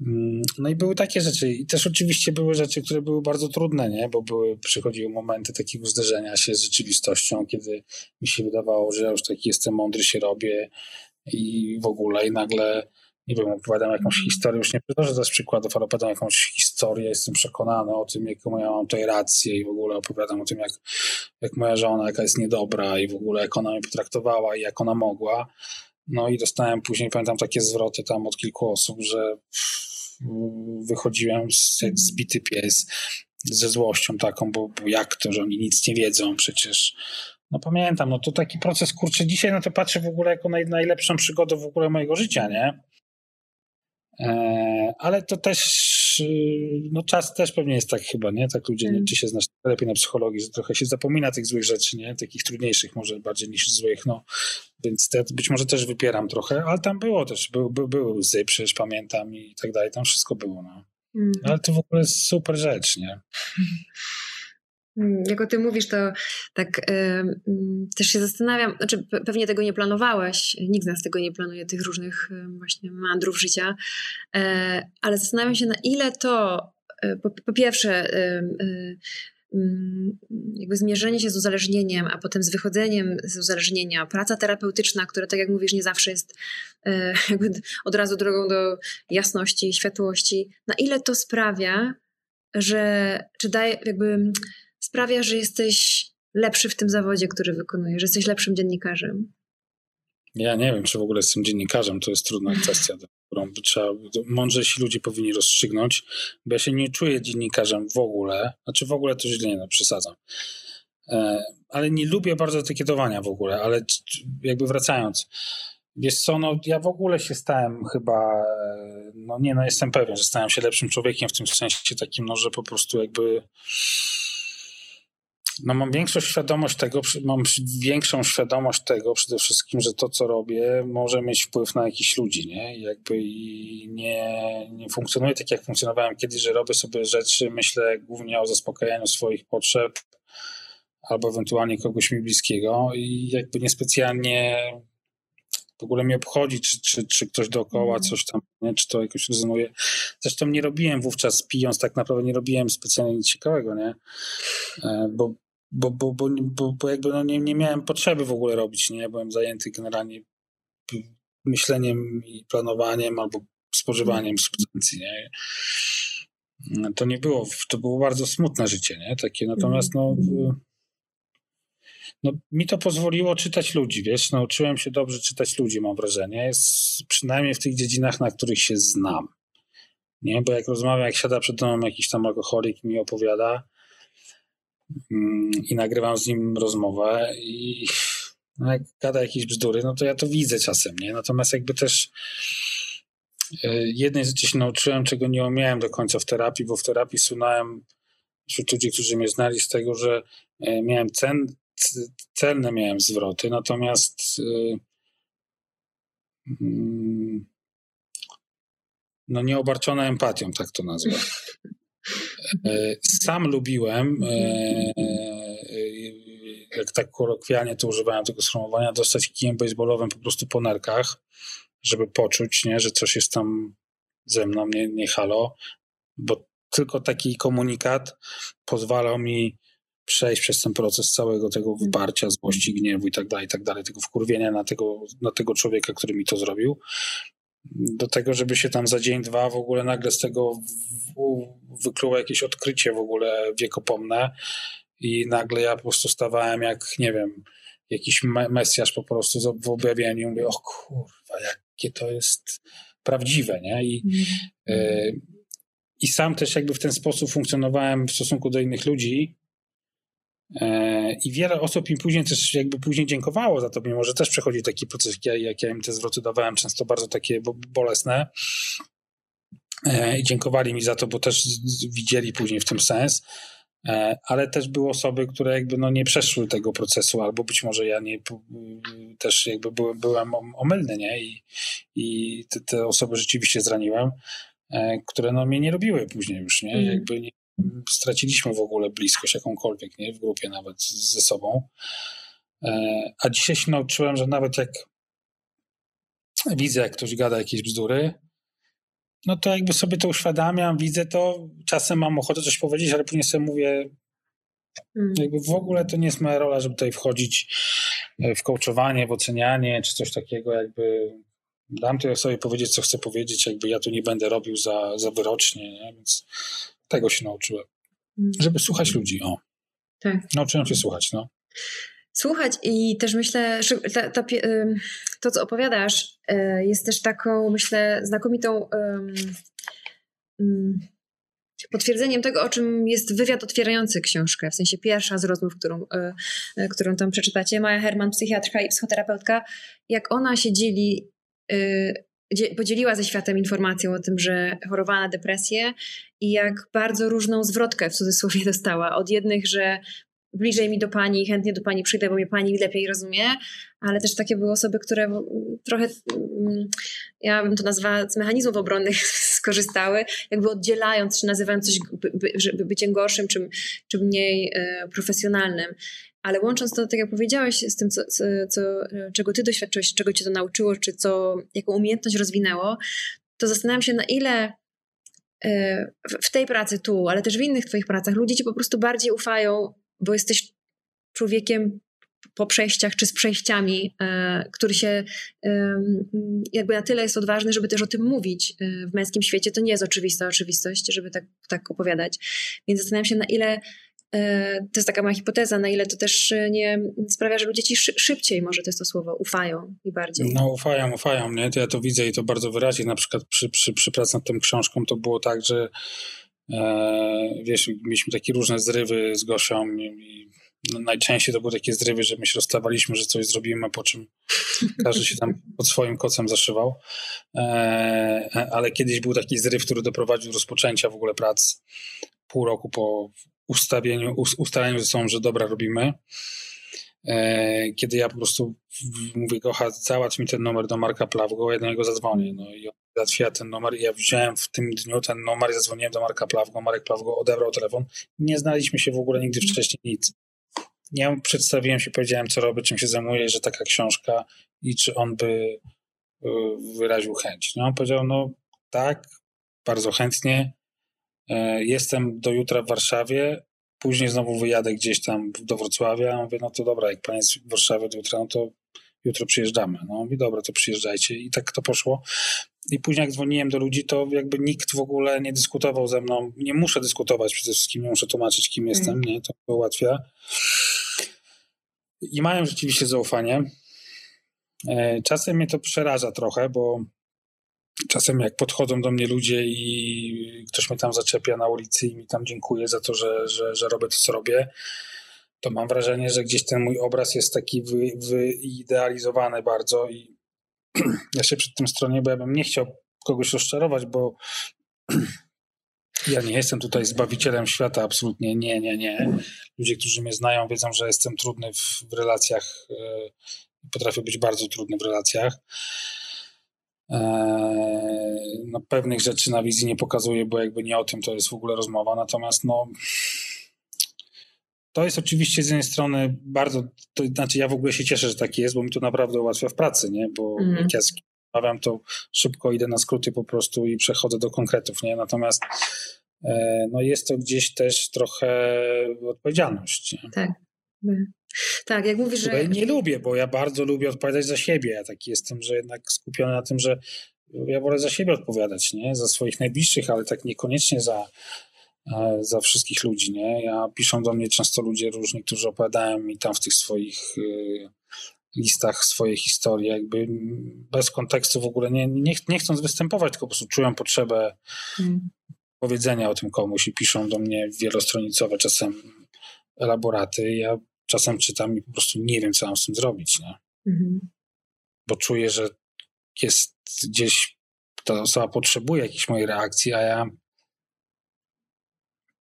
S2: Mm, no i były takie rzeczy. I też oczywiście były rzeczy, które były bardzo trudne, nie? Bo były, przychodziły momenty takiego zderzenia się z rzeczywistością, kiedy mi się wydawało, że ja już taki jestem mądry, się robię i w ogóle i nagle, nie wiem, opowiadam jakąś historię, już nie przytoczę teraz przykładów, ale opowiadam jakąś historię, jestem przekonany o tym, jaką ja mam tutaj rację i w ogóle opowiadam o tym, jak, jak moja żona, jaka jest niedobra i w ogóle jak ona mnie potraktowała i jak ona mogła. No i dostałem później, pamiętam, takie zwroty tam od kilku osób, że wychodziłem z, jak zbity pies ze złością taką, bo, bo jak to, że oni nic nie wiedzą przecież. No pamiętam, no to taki proces, kurczę, dzisiaj na to patrzę w ogóle jako naj, najlepszą przygodę w ogóle mojego życia, nie? E, ale to też, y, no czas też pewnie jest tak chyba, nie? Tak ludzie, nie, mm. ty się znasz lepiej na psychologii, że trochę się zapomina tych złych rzeczy, nie? Takich trudniejszych może bardziej niż złych, no. Więc te, być może też wypieram trochę, ale tam było też, by, by, były łzy, przecież pamiętam i tak dalej, tam wszystko było, no. Mm. Ale to w ogóle jest super rzecz, nie?
S1: Mm, jak o tym mówisz, to tak yy, też się zastanawiam, znaczy pewnie tego nie planowałeś, nikt z nas tego nie planuje, tych różnych właśnie mandrów życia, yy, ale zastanawiam się na ile to po, po, pierwsze mm, jakby zmierzenie się z uzależnieniem, a potem z wychodzeniem z uzależnienia, praca terapeutyczna, która tak jak mówisz nie zawsze jest jakby od razu drogą do jasności, światłości, na ile to sprawia, że czy daje jakby sprawia, że jesteś lepszy w tym zawodzie, który wykonujesz, że jesteś lepszym dziennikarzem?
S2: Ja nie wiem, czy w ogóle jestem dziennikarzem, to jest trudna kwestia, którą trzeba, mądrzejsi ludzie powinni rozstrzygnąć, bo ja się nie czuję dziennikarzem w ogóle, znaczy w ogóle to źle, no przesadzam, e, ale nie lubię bardzo etykietowania w ogóle, ale jakby wracając, wiesz co, no ja w ogóle się stałem chyba, no nie, no jestem pewien, że stałem się lepszym człowiekiem w tym sensie takim, no że po prostu jakby no mam większą świadomość tego, mam większą świadomość tego przede wszystkim, że to, co robię, może mieć wpływ na jakichś ludzi, nie? Jakby i nie, nie funkcjonuje tak, jak funkcjonowałem kiedyś, że robię sobie rzeczy, myślę głównie o zaspokajaniu swoich potrzeb albo ewentualnie kogoś mi bliskiego i jakby niespecjalnie w ogóle mnie obchodzi, czy, czy, czy ktoś dookoła mm. coś tam, nie? czy to jakoś rezonuje. Zresztą nie robiłem wówczas pijąc, tak naprawdę nie robiłem specjalnie nic ciekawego, nie? E, bo bo, bo, bo, bo, jakby no nie, nie miałem potrzeby w ogóle robić, nie? Byłem zajęty generalnie myśleniem i planowaniem albo spożywaniem substancji, nie? To nie było, to było bardzo smutne życie, nie? Takie, natomiast no, no mi to pozwoliło czytać ludzi, wiesz, nauczyłem się dobrze czytać ludzi, mam wrażenie, jest, przynajmniej w tych dziedzinach, na których się znam, nie? Bo jak rozmawiam, jak siada przed domem jakiś tam alkoholik mi opowiada, i nagrywam z nim rozmowę i no jak gada jakieś bzdury, no to ja to widzę czasem, nie? Natomiast jakby też e, jednej rzeczy się nauczyłem, czego nie umiałem do końca w terapii, bo w terapii sunąłem wśród ludzi, którzy mnie znali z tego, że e, miałem cen, celne miałem zwroty, natomiast e, mm, no nieobarczone empatią, tak to nazwę. E, sam lubiłem, e, e, jak tak kolokwialnie to używałem tego sformułowania, dostać kijem baseballowym po prostu po nerkach, żeby poczuć, nie, że coś jest tam ze mną, nie, nie halo, bo tylko taki komunikat pozwalał mi przejść przez ten proces całego tego wyparcia, złości, gniewu i tak dalej, i tak dalej, tego wkurwienia na tego, na tego człowieka, który mi to zrobił do tego, żeby się tam za dzień, dwa w ogóle nagle z tego wykluło jakieś odkrycie w ogóle wiekopomne i nagle ja po prostu stawałem jak, nie wiem, jakiś mesjasz po prostu w objawieniu. Mówię, o kurwa, jakie to jest prawdziwe, nie? I, mm. y, I sam też jakby w ten sposób funkcjonowałem w stosunku do innych ludzi, I wiele osób im później też jakby później dziękowało za to, mimo że też przechodzi taki proces, jak ja, jak ja im te zwroty dawałem, często bardzo takie bolesne. E, I dziękowali mi za to, bo też widzieli później w tym sens. E, ale też były osoby, które jakby no nie przeszły tego procesu, albo być może ja nie też jakby byłem, byłem omylny, nie? I, i te, te osoby rzeczywiście zraniłem, które no mnie nie robiły później już, nie? Mm. Jakby nie, straciliśmy w ogóle bliskość jakąkolwiek, nie? W grupie nawet ze sobą. E, a dzisiaj się nauczyłem, że nawet jak widzę, jak ktoś gada jakieś bzdury, no to jakby sobie to uświadamiam, widzę to, czasem mam ochotę coś powiedzieć, ale później sobie mówię, mm. jakby w ogóle to nie jest moja rola, żeby tutaj wchodzić e, w coachowanie, w ocenianie, czy coś takiego, jakby dam tej osobie powiedzieć, co chcę powiedzieć, jakby ja tu nie będę robił za, za wyrocznie, nie? więc tego się nauczyłem. Mm. Żeby słuchać ludzi, o. Tak. Nauczyłem się słuchać, no.
S1: Słuchać i też myślę, że ta, ta, to, co opowiadasz, e, jest też taką, myślę, znakomitą um, potwierdzeniem tego, o czym jest wywiad otwierający książkę, w sensie pierwsza z rozmów, którą, e, e, którą tam przeczytacie. Maja Herman, psychiatrka i psychoterapeutka, jak ona się dzieli, e, podzieliła ze światem informacją o tym, że chorowała na depresję i jak bardzo różną zwrotkę w cudzysłowie dostała. Od jednych, że bliżej mi do pani, chętnie do pani przyjdę, bo mnie pani lepiej rozumie, ale też takie były osoby, które trochę, mm, ja bym to nazwała z mechanizmów obronnych skorzystały, jakby oddzielając, czy nazywając coś by, by, byciem gorszym, czy, czy mniej e, profesjonalnym. Ale łącząc to, tak jak powiedziałeś, z tym, co, co, czego ty doświadczyłeś, czego cię to nauczyło, czy co, jaką umiejętność rozwinęło, to zastanawiam się, na ile e, w tej pracy tu, ale też w innych twoich pracach ludzie ci po prostu bardziej ufają bo jesteś człowiekiem po przejściach czy z przejściami, e, który się e, jakby na tyle jest odważny, żeby też o tym mówić e, w męskim świecie. To nie jest oczywista oczywistość, żeby tak, tak opowiadać. Więc zastanawiam się, na ile to jest taka moja hipoteza, na ile to też nie sprawia, że ludzie ci szybciej, może to jest to słowo, ufają i bardziej.
S2: No ufają, ufają, nie? To ja to widzę i to bardzo wyraźnie. Na przykład przy, przy, przy pracy nad tą książką to było tak, że E, wiesz, mieliśmy takie różne zrywy z Gosią i no, najczęściej to były takie zrywy, że my się rozstawaliśmy, że coś zrobimy, po czym każdy się tam pod swoim kocem zaszywał. E, ale kiedyś był taki zryw, który doprowadził do rozpoczęcia w ogóle prac pół roku po ustawieniu, ustaleniu ze sobą, że dobra, robimy. E, kiedy ja po prostu mówię, kocha, załatw mi ten numer do Marka Plawgo, ja do niego zadzwonię. No i załatwiła ten numer i ja wziąłem w tym dniu ten numer i zadzwoniłem do Marka Plawgo, Marek Plawgo odebrał telefon. Nie znaliśmy się w ogóle nigdy wcześniej nic. Ja przedstawiłem się, powiedziałem, co robię, czym się zajmuję, że taka książka i czy on by y, wyraził chęć. No on powiedział, no tak, bardzo chętnie. E, jestem do jutra w Warszawie, Później znowu wyjadę gdzieś tam do Wrocławia. Mówię, no to dobra, jak pan jest w Warszawie do jutra, no to jutro przyjeżdżamy. No mówi, dobra, to przyjeżdżajcie. I tak to poszło. I później jak dzwoniłem do ludzi, to jakby nikt w ogóle nie dyskutował ze mną. Nie muszę dyskutować przede wszystkim, nie muszę tłumaczyć, kim jestem, mm. nie? To ułatwia. I mają rzeczywiście zaufanie. E, czasem mnie to przeraża trochę, bo czasem jak podchodzą do mnie ludzie i ktoś mnie tam zaczepia na ulicy i mi tam dziękuję za to, że, że, że robię to, co robię, to mam wrażenie, że gdzieś ten mój obraz jest taki wy, wyidealizowany bardzo i ja się przed tym stronie, bo ja bym nie chciał kogoś rozczarować, bo ja nie jestem tutaj zbawicielem świata, absolutnie nie, nie, nie. Ludzie, którzy mnie znają, wiedzą, że jestem trudny w, w relacjach, e, potrafię być bardzo trudny w relacjach. Eee, no, pewnych rzeczy na wizji nie pokazuje, bo jakby nie o tym to jest w ogóle rozmowa. Natomiast no, to jest oczywiście z jednej strony bardzo, to znaczy ja w ogóle się cieszę, że tak jest, bo mi to naprawdę ułatwia w pracy, nie? Bo mm. jak ja zamawiam, to szybko idę na skróty po prostu i przechodzę do konkretów, nie? Natomiast e, no jest to gdzieś też trochę odpowiedzialność. Nie?
S1: Tak. Tak, jak mówisz, że...
S2: nie lubię, bo ja bardzo lubię odpowiadać za siebie. Ja taki jestem, że jednak skupiony na tym, że ja wolę za siebie odpowiadać, nie? Za swoich najbliższych, ale tak niekoniecznie za, e, za wszystkich ludzi, nie? Ja piszą do mnie często ludzie różni, którzy opowiadają mi tam w tych swoich y, listach swoje historie, jakby bez kontekstu w ogóle nie, nie, nie chcąc występować, tylko po prostu czują potrzebę hmm. powiedzenia o tym komuś i piszą do mnie wielostronicowe czasem elaboraty. Ja czasem czytam i po prostu nie wiem, co mam z tym zrobić, nie? Mhm. Bo czuję, że jest gdzieś ta osoba potrzebuje jakiejś mojej reakcji, a ja.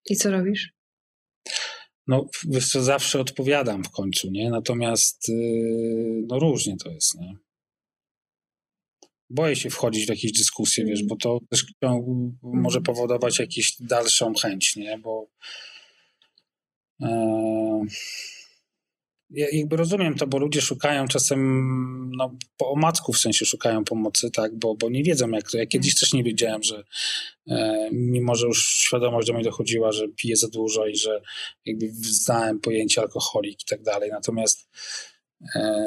S1: I co robisz?
S2: No, wiesz co, zawsze odpowiadam w końcu, nie? Natomiast yy, no różnie to jest, nie? Boję się wchodzić w jakieś dyskusje, wiesz, bo to też może mhm. powodować jakąś dalszą chęć, nie? Bo yy, ja jakby rozumiem to, bo ludzie szukają czasem, no, po omacku w sensie szukają pomocy, tak, bo, bo nie wiedzą jak to. Ja kiedyś też nie wiedziałem, że e, mimo, że już świadomość do mnie dochodziła, że piję za dużo i że jakby znałem pojęcie alkoholik i tak dalej, natomiast e,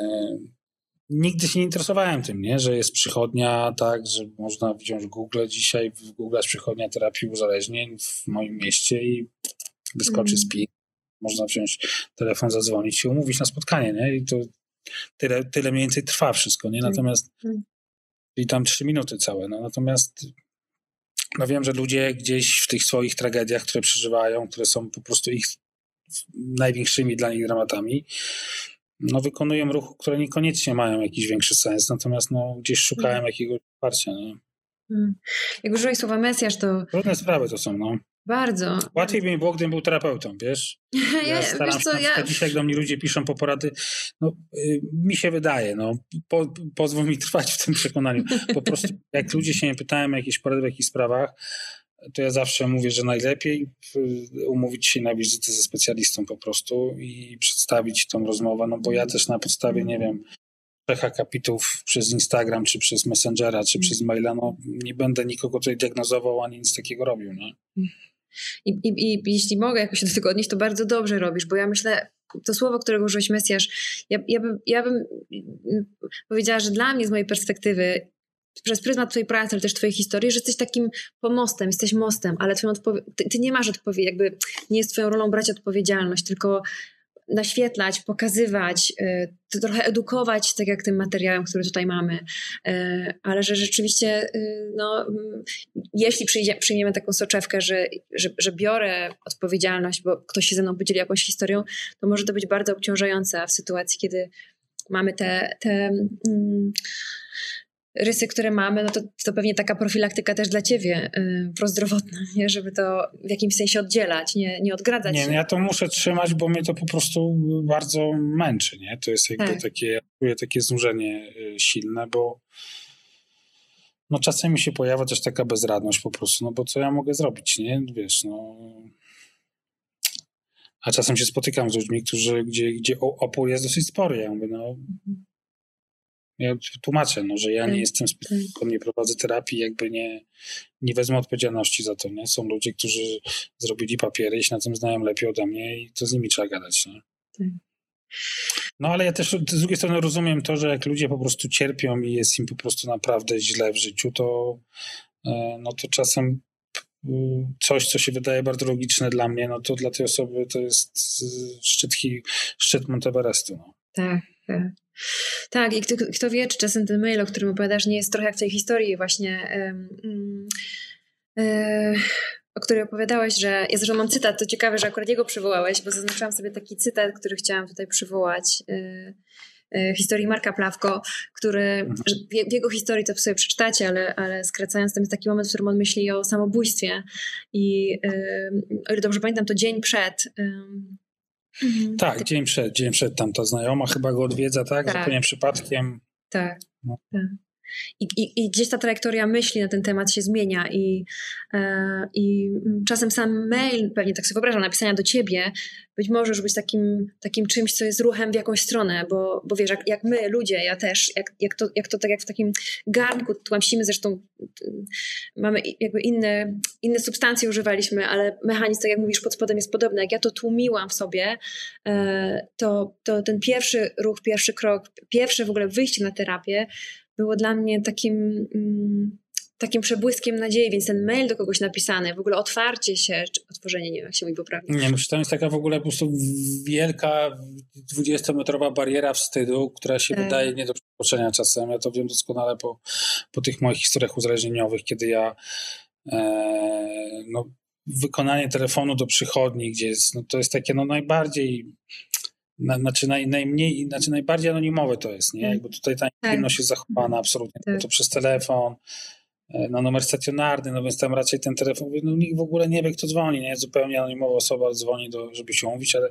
S2: nigdy się nie interesowałem tym, nie? że jest przychodnia, tak, że można wziąć Google dzisiaj, w Google jest przychodnia terapii uzależnień w moim mieście i wyskoczy mm. z Można wziąć telefon, zadzwonić się, umówić na spotkanie, nie? I to tyle, tyle mniej więcej trwa wszystko, nie? Tak. Natomiast mm. i tam trzy minuty całe, no natomiast no wiem, że ludzie gdzieś w tych swoich tragediach, które przeżywają, które są po prostu ich największymi dla nich dramatami, no wykonują ruch, które niekoniecznie mają jakiś większy sens, natomiast no gdzieś szukają mm. jakiegoś wsparcia, nie?
S1: Mm. Jak użyłeś słowa Mesjasz, to...
S2: Trudne sprawy to są, no.
S1: Bardzo.
S2: Łatwiej by mi było, gdybym był terapeutą, wiesz? Ja, staram wiesz co, się, ja... dzisiaj do mnie ludzie piszą po porady, no y, mi się wydaje, no po, pozwól mi trwać w tym przekonaniu. Po prostu jak ludzie się mnie pytają o jakieś porady w jakichś sprawach, to ja zawsze mówię, że najlepiej y, umówić się na wizytę ze specjalistą po prostu i przedstawić tą rozmowę, no bo ja też na podstawie, nie wiem, trzech akapitów przez Instagram, czy przez Messengera, czy przez maila, no nie będę nikogo tutaj diagnozował, ani nic takiego robił, nie?
S1: I, i, I jeśli mogę jakoś do tego odnieść, to bardzo dobrze robisz, bo ja myślę, to słowo, którego użyłeś Mesjasz, ja, ja, bym, ja bym powiedziała, że dla mnie z mojej perspektywy przez pryzmat twojej pracy, ale też twojej historii, że jesteś takim pomostem, jesteś mostem, ale twoją ty, ty, nie masz odpowiedzi, jakby nie jest twoją rolą brać odpowiedzialność, tylko naświetlać, pokazywać, y, trochę edukować, tak jak tym materiałem, który tutaj mamy, y, ale że rzeczywiście, y, no, jeśli przyjdzie, przyjmiemy taką soczewkę, że, że, że biorę odpowiedzialność, bo ktoś się ze mną podzieli jakąś historią, to może to być bardzo obciążające w sytuacji, kiedy mamy te, te mm, rysy, które mamy, no to, to pewnie taka profilaktyka też dla ciebie yy, prozdrowotna, nie? żeby to w jakimś sensie oddzielać, nie, nie odgradzać
S2: nie,
S1: się.
S2: ja to muszę trzymać, bo mnie to po prostu bardzo męczy, nie? To jest jakby tak. takie, czuję takie znużenie y, silne, bo no czasem mi się pojawia też taka bezradność po prostu, no bo co ja mogę zrobić, nie? Wiesz, no... A czasem się spotykam z ludźmi, którzy, gdzie, gdzie opór jest dosyć spory. Ja mówię, no... Ja tłumaczę, no, że ja nie tak, jestem specjalistą, tak. nie prowadzę terapii, jakby nie, nie wezmę odpowiedzialności za to, nie? Są ludzie, którzy zrobili papiery i się na tym znają lepiej ode mnie i to z nimi trzeba gadać, nie? Tak. No ale ja też z drugiej strony rozumiem to, że jak ludzie po prostu cierpią i jest im po prostu naprawdę źle w życiu, to e, no to czasem coś, co się wydaje bardzo logiczne dla mnie, no to dla tej osoby to jest szczyt, szczyt Monteverestu. No.
S1: Tak, tak. Tak, i kto, kto, wie, czy czasem ten mail, o którym opowiadasz, nie jest trochę jak w tej historii właśnie, um, o której opowiadałeś, że ja zresztą mam cytat, to ciekawe, że akurat jego przywołałeś, bo zaznaczyłam sobie taki cytat, który chciałam tutaj przywołać. Yy, historii Marka Plawko, który mhm. w jego historii to sobie przeczytacie, ale, ale skracając, tam jest taki moment, w którym on myśli o samobójstwie i o ile dobrze pamiętam, to dzień przed
S2: Mhm. Tak, dzień przed, dzień przed tam ta znajoma chyba go odwiedza, tak? tak. Zupełnie przypadkiem.
S1: Tak. No. tak. I, i, I, gdzieś ta trajektoria myśli na ten temat się zmienia i, e, i czasem sam mail, pewnie tak sobie wyobrażam, napisania do ciebie, być może już być takim, takim czymś, co jest ruchem w jakąś stronę, bo, bo wiesz, jak, jak my, ludzie, ja też, jak, jak, to, jak to tak jak w takim garnku tłamsimy, zresztą mamy jakby inne, inne substancje używaliśmy, ale mechanizm, tak jak mówisz, pod spodem jest podobny. Jak ja to tłumiłam w sobie, e, to, to ten pierwszy ruch, pierwszy krok, pierwsze w ogóle wyjście na terapię było dla mnie takim, mm, takim przebłyskiem nadziei, więc ten mail do kogoś napisany, w ogóle otwarcie się, czy otworzenie, nie wiem jak się mówi poprawnie.
S2: Nie, myślę, tam jest taka w ogóle po prostu wielka 20-metrowa bariera wstydu, która się tak. wydaje nie do przekroczenia czasem. Ja to wiem doskonale po, po tych moich historiach uzależnieniowych, kiedy ja e, no, wykonanie telefonu do przychodni, gdzie jest, no, to jest takie no, najbardziej na, znaczy naj, najmniej, znaczy najbardziej anonimowe to jest, nie? Jakby tutaj ta intymność tak. jest zachowana absolutnie, tak. to przez telefon, e, na numer stacjonarny, no więc tam raczej ten telefon, no nikt w ogóle nie wie, kto dzwoni, nie? Zupełnie anonimowa osoba dzwoni, do, żeby się umówić, ale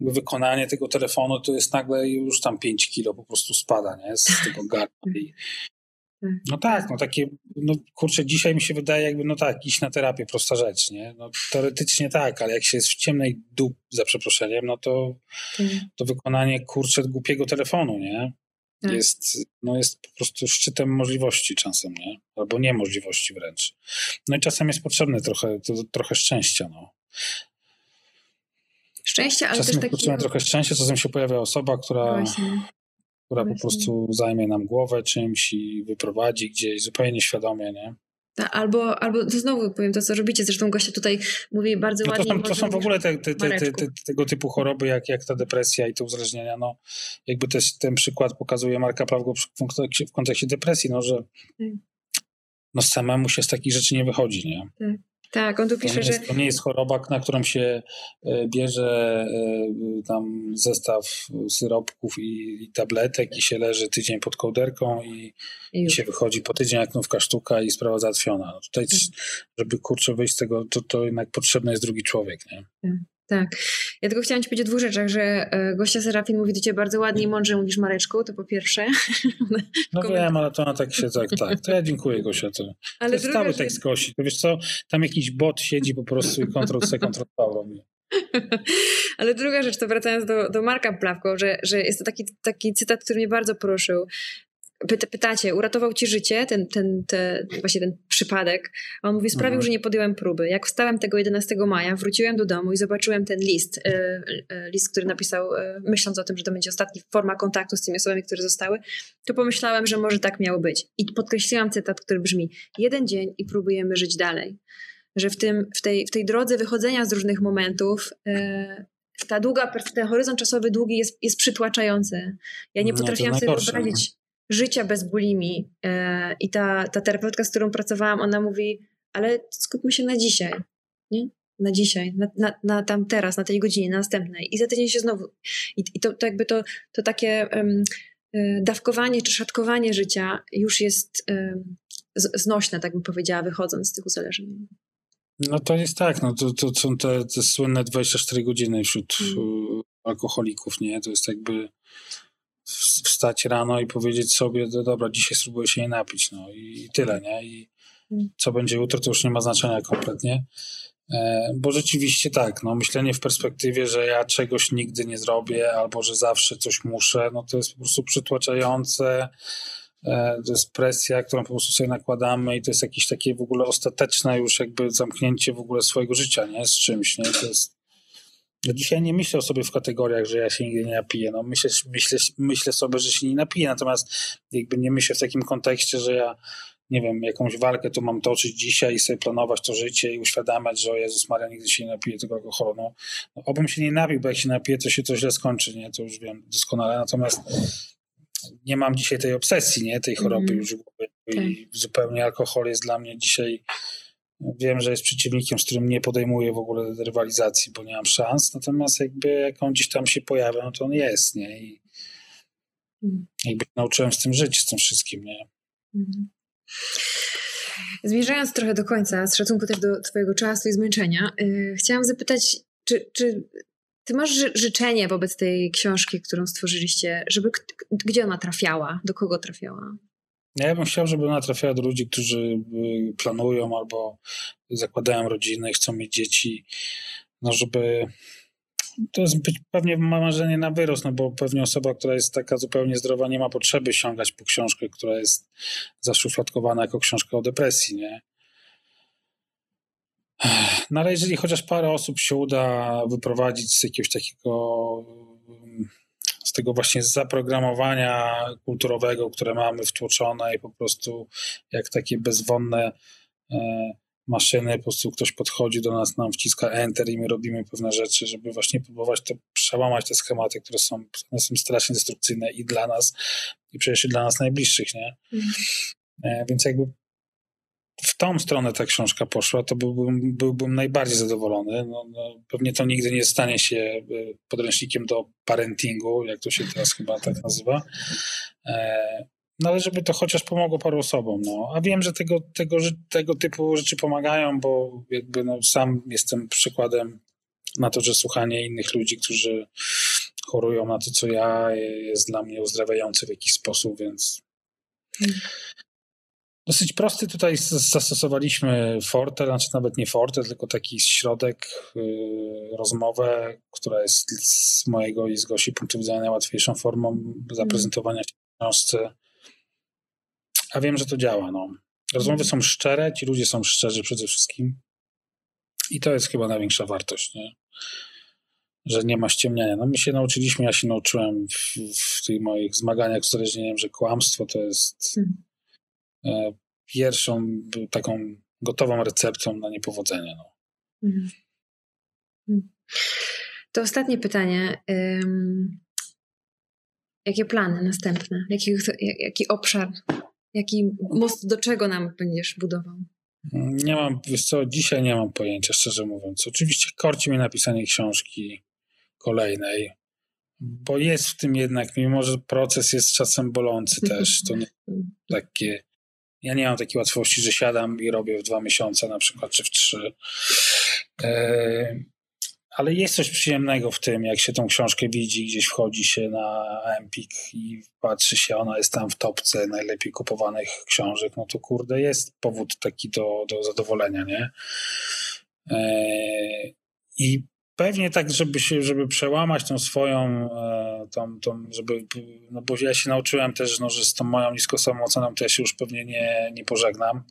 S2: wykonanie tego telefonu to jest nagle już tam 5 kilo po prostu spada, nie? Z tego gardła i tak. No tak, no takie, no kurczę, dzisiaj mi się wydaje jakby, no tak, iść na terapię, prosta rzecz, nie? No teoretycznie tak, ale jak się jest w ciemnej dup, za przeproszeniem, no to, mhm. to wykonanie, kurczę, głupiego telefonu, nie? Tak. Jest, no jest po prostu szczytem możliwości czasem, nie? Albo niemożliwości wręcz. No i czasem jest potrzebne trochę, to, trochę szczęścia, no.
S1: Szczęście, ale
S2: czasem
S1: też taki...
S2: potrzebne trochę szczęścia, czasem się pojawia osoba, która... Właśnie która Właśnie. po prostu zajmie nam głowę czymś i wyprowadzi gdzieś zupełnie nieświadomie, nie?
S1: Albo, albo to znowu powiem to, co robicie. Zresztą gościa tutaj mówi bardzo no
S2: to
S1: ładnie.
S2: Są, to są w ogóle te, te, te, tego typu choroby, jak, jak ta depresja i te uzależnienia. No, jakby też ten przykład pokazuje Marka w kontekście, w kontekście depresji, no, że tak. no, samemu się z takich rzeczy nie wychodzi. Nie?
S1: Tak. Tak, on tu pisze,
S2: to jest,
S1: że...
S2: To nie jest choroba, na którą się e, bierze e, tam zestaw syropków i, i tabletek i się leży tydzień pod kołderką i, i, się wychodzi po tydzień jak nówka sztuka i sprawa załatwiona. No tutaj, tak. żeby kurczę wyjść z tego, to, to jednak potrzebny jest drugi człowiek. Nie?
S1: Tak. Ja tylko chciałam ci powiedzieć o dwóch rzeczach, że e, gościa Serafin mówi do ciebie bardzo ładnie i mądrze mówisz Mareczku, to po pierwsze.
S2: No wiem, ale to ona tak się, tak, tak. To ja dziękuję Gosia. To, ale to jest cały tekst Gosi. To wiesz co, tam jakiś bot siedzi po prostu i Ctrl-C, Ctrl-V robi.
S1: Ale druga rzecz, to wracając do, do Marka Plawko, że, że jest to taki, taki cytat, który mnie bardzo poruszył pytacie, uratował ci życie, ten, ten, właśnie ten przypadek. A on mówi, sprawił, mhm. że nie podjąłem próby. Jak wstałem tego 11 maja, wróciłem do domu i zobaczyłem ten list, e, e, list, który napisał, e, myśląc o tym, że to będzie ostatni forma kontaktu z tymi osobami, które zostały, to pomyślałem, że może tak miało być. I podkreśliłam cytat, który brzmi, jeden dzień i próbujemy żyć dalej. Że w, tym, w, tej, w tej drodze wychodzenia z różnych momentów ta długa, ten horyzont czasowy długi jest, jest przytłaczający. Ja nie potrafiłam sobie wyobrazić życia bez bulimi. E, I ta, ta terapeutka, z którą pracowałam, ona mówi, ale skupmy się na dzisiaj, nie? Na dzisiaj, na, na, na tam teraz, na tej godzinie, na następnej. I za tydzień się znowu. I, i to, to jakby to, to takie um, dawkowanie czy szatkowanie życia już jest um, znośne, tak bym powiedziała, wychodząc z tych uzależnień.
S2: No to jest tak, no to, to są te, te słynne 24 godziny wśród mm. alkoholików, nie? To jest jakby wstać rano i powiedzieć sobie, no dobra, dzisiaj spróbuję się nie napić, no i tyle, nie? I mm. co będzie jutro, to już nie ma znaczenia kompletnie. E, bo rzeczywiście tak, no myślenie w perspektywie, że ja czegoś nigdy nie zrobię, albo że zawsze coś muszę, no to jest po prostu przytłaczające, e, to jest presja, którą po prostu sobie nakładamy i to jest jakieś takie w ogóle ostateczne już jakby zamknięcie w ogóle swojego życia, nie? Z czymś, nie? To jest ja dzisiaj nie myślę o sobie w kategoriach, że ja się nigdy nie napiję. No myślę, myślę, myślę sobie, że się nie napiję, natomiast jakby nie myślę w takim kontekście, że ja nie wiem, jakąś walkę tu mam toczyć dzisiaj i sobie planować to życie i uświadamiać, że o Jezus Maria, nigdy się nie napiję tego alkoholu. No, no, obym się nie napił, bo jak się napiję, to się to źle skończy, nie? To już wiem doskonale. Natomiast nie mam dzisiaj tej obsesji, nie? Tej choroby mm. już głowie. I tak. zupełnie alkohol jest dla mnie dzisiaj Wiem, że jest przeciwnikiem, z którym nie podejmuję w ogóle rywalizacji, bo nie mam szans. Natomiast jakby jak on gdzieś tam się pojawia, no to on jest, nie? I mm. jakby nauczyłem z tym żyć, z tym wszystkim, nie? Mhm.
S1: Zmierzając trochę do końca, z szacunku też do Twojego czasu i zmęczenia, yy, chciałam zapytać, czy, czy Ty masz ży życzenie wobec tej książki, którą stworzyliście, żeby gdzie ona trafiała, do kogo trafiała?
S2: Ja bym chciał, żeby ona trafiała do ludzi, którzy y, planują albo zakładają rodziny, chcą mieć dzieci, no żeby to jest być pewnie marzenie na wyrost, no bo pewnie osoba, która jest taka zupełnie zdrowa, nie ma potrzeby sięgać po książkę, która jest zaszufladkowana jako książka o depresji, nie? No ale jeżeli chociaż parę osób się uda wyprowadzić z jakiegoś takiego z tego właśnie zaprogramowania kulturowego, które mamy wtłoczone i po prostu jak takie bezwonne e, maszyny, po prostu ktoś podchodzi do nas, nam wciska enter i my robimy pewne rzeczy, żeby właśnie próbować to przełamać te schematy, które są, są strasznie destrukcyjne i dla nas, i przecież i dla nas najbliższych, nie? Mhm. E, więc jakby w tą stronę ta książka poszła, to byłbym, byłbym najbardziej zadowolony. No, no, pewnie to nigdy nie stanie się e, podręcznikiem do parentingu, jak to się teraz chyba tak nazywa. E, no ale żeby to chociaż pomogło paru osobom. No. A wiem, że tego, tego, tego typu rzeczy pomagają, bo jakby no, sam jestem przykładem na to, że słuchanie innych ludzi, którzy chorują na to, co ja, jest dla mnie uzdrawiające w jakiś sposób, więc hmm. Dosyć prosty tutaj zastosowaliśmy Forte, znaczy nawet nie Forte, tylko taki środek, yy, rozmowę, która jest z mojego i z Gosi punktu widzenia najłatwiejszą formą zaprezentowania się w książce. A wiem, że to działa. No. Rozmowy są szczere, ci ludzie są szczerzy przede wszystkim. I to jest chyba największa wartość. Nie? że nie ma ściemniania. No my się nauczyliśmy, ja się nauczyłem w, w tych moich zmaganiach z uzależnieniem, że kłamstwo to jest hmm. Pierwszą taką gotową receptą na niepowodzenie. No. Hmm.
S1: To ostatnie pytanie. Jakie plany następne? Jaki, jaki obszar, jaki most do czego nam będziesz budował?
S2: Nie mam, wiesz co, dzisiaj nie mam pojęcia, szczerze mówiąc. Oczywiście korci mi napisanie książki kolejnej, bo jest w tym jednak, mimo że proces jest czasem bolący też, to nie takie, ja nie mam takiej łatwości, że siadam i robię w dwa miesiące na przykład, czy w trzy. E, ale jest coś przyjemnego w tym, jak się tą książkę widzi, gdzieś wchodzi się na Empik i patrzy się, ona jest tam w topce najlepiej kupowanych książek, no to kurde, jest powód taki do, do zadowolenia, nie? Eee, I pewnie tak, żeby się, żeby przełamać tą swoją, e, tą, tą, żeby, no bo ja się nauczyłem też, no, że z tą moją niską samooceną to ja się już pewnie nie, nie pożegnam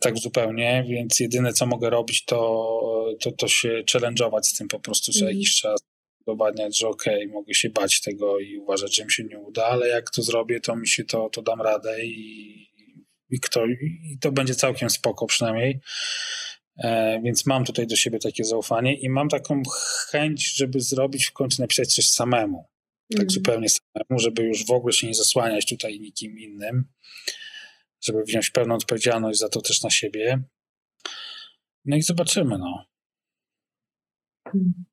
S2: tak zupełnie, więc jedyne co mogę robić to, to, to się challenge'ować z tym po prostu co mm. jakiś czas, udowadniać, że okej, okay, mogę się bać tego i uważać, że mi się nie uda, ale jak to zrobię, to mi się to, to dam radę i, i, kto, i to będzie całkiem spoko przynajmniej. E, więc mam tutaj do siebie takie zaufanie i mam taką chęć, żeby zrobić w końcu napisać coś samemu. Tak mm. zupełnie samemu, żeby już w ogóle się nie zasłaniać tutaj nikim innym żeby wziąć pełną odpowiedzialność za to też na siebie. No i zobaczymy, no. Hmm.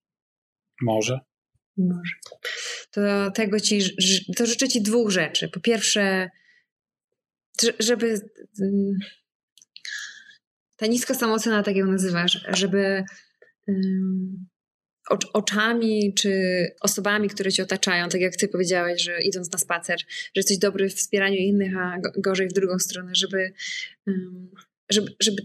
S2: Może.
S1: Może. To tego ci, to życzę ci dwóch rzeczy. Po pierwsze, żeby mm, ta niska samoocena, tak ją nazywasz, żeby oczami czy osobami, które cię otaczają, tak jak ty powiedziałeś, że idąc na spacer, że jesteś dobry w wspieraniu innych, a gorzej w drugą stronę, żeby, żeby, żeby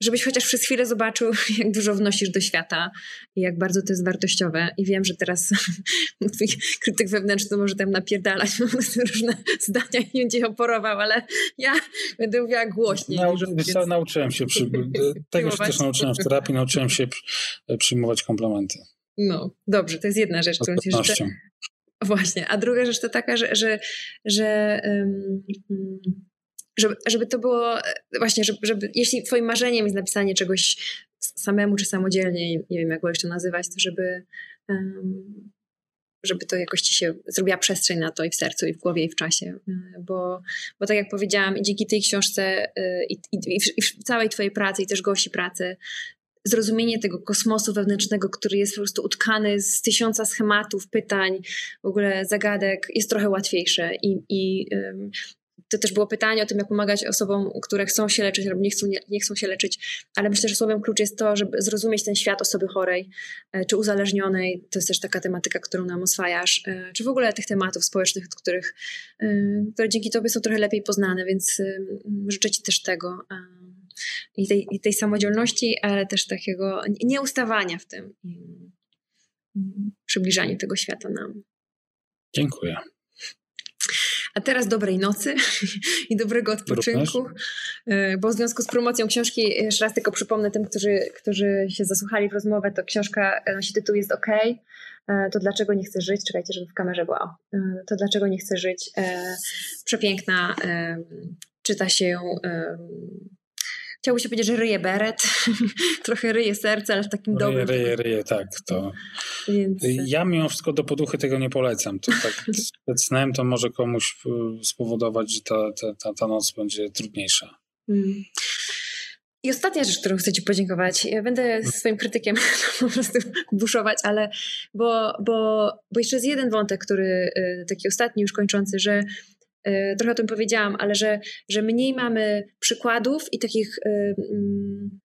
S1: żebyś chociaż przez chwilę zobaczył, jak dużo wnosisz do świata i jak bardzo to jest wartościowe. I wiem, że teraz twój krytyk wewnętrzny może tam napierdalać różne zdania i będzie oporował, ale ja będę mówiła głośniej.
S2: Nau więc... Nauczyłem się, przy... tego się też nauczyłem w terapii, nauczyłem się przyjmować komplementy.
S1: No, dobrze, to jest jedna rzecz, którą ci życzę. Właśnie, a druga rzecz to taka, że, że, że um, żeby, żeby to było właśnie, żeby, żeby, jeśli twoim marzeniem jest napisanie czegoś samemu czy samodzielnie, nie wiem jak go jeszcze nazywać, to żeby, żeby to jakoś ci się zrobiła przestrzeń na to i w sercu, i w głowie, i w czasie. Bo, bo tak jak powiedziałam, dzięki tej książce y, i, i, i w całej twojej pracy, i też gości pracy, zrozumienie tego kosmosu wewnętrznego, który jest po prostu utkany z tysiąca schematów, pytań, w ogóle zagadek, jest trochę łatwiejsze. I, i to też było pytanie o tym, jak pomagać osobom, które chcą się leczyć albo nie chcą, nie, nie chcą się leczyć, ale myślę, że słowem klucz jest to, żeby zrozumieć ten świat osoby chorej e, czy uzależnionej. To jest też taka tematyka, którą nam oswajasz, e, czy w ogóle tych tematów społecznych, których, e, które dzięki Tobie są trochę lepiej poznane, więc życzę Ci też tego i tej, i tej samodzielności, ale też takiego nieustawania w tym przybliżaniu tego świata nam.
S2: Dziękuję.
S1: A teraz dobrej nocy i dobrego odpoczynku, Również? E, bo w związku z promocją książki, jeszcze raz tylko przypomnę tym, którzy, którzy się zasłuchali w rozmowę, to książka nosi tytuł Jest OK. E, to dlaczego nie chcę żyć? Czekajcie, żeby w kamerze była. E, to dlaczego nie chcę żyć? Przepiękna, czyta się Chciałby się powiedzieć, że ryje beret, trochę ryje serce, ale w takim ryje, dobrym...
S2: Ryje, ryje, tak. To... Więc... Ja mimo wszystko do poduchy tego nie polecam. To tak przed snem to może komuś y, spowodować, że ta, ta, ta, noc będzie trudniejsza. Mm.
S1: I ostatnia rzecz, którą chcę Ci podziękować. Ja będę mm. swoim krytykiem po prostu buszować, ale bo, bo, bo jeszcze jest jeden wątek, który y, taki ostatni, już kończący, że trochę o tym powiedziałam, ale że, że mniej mamy przykładów i takich, um,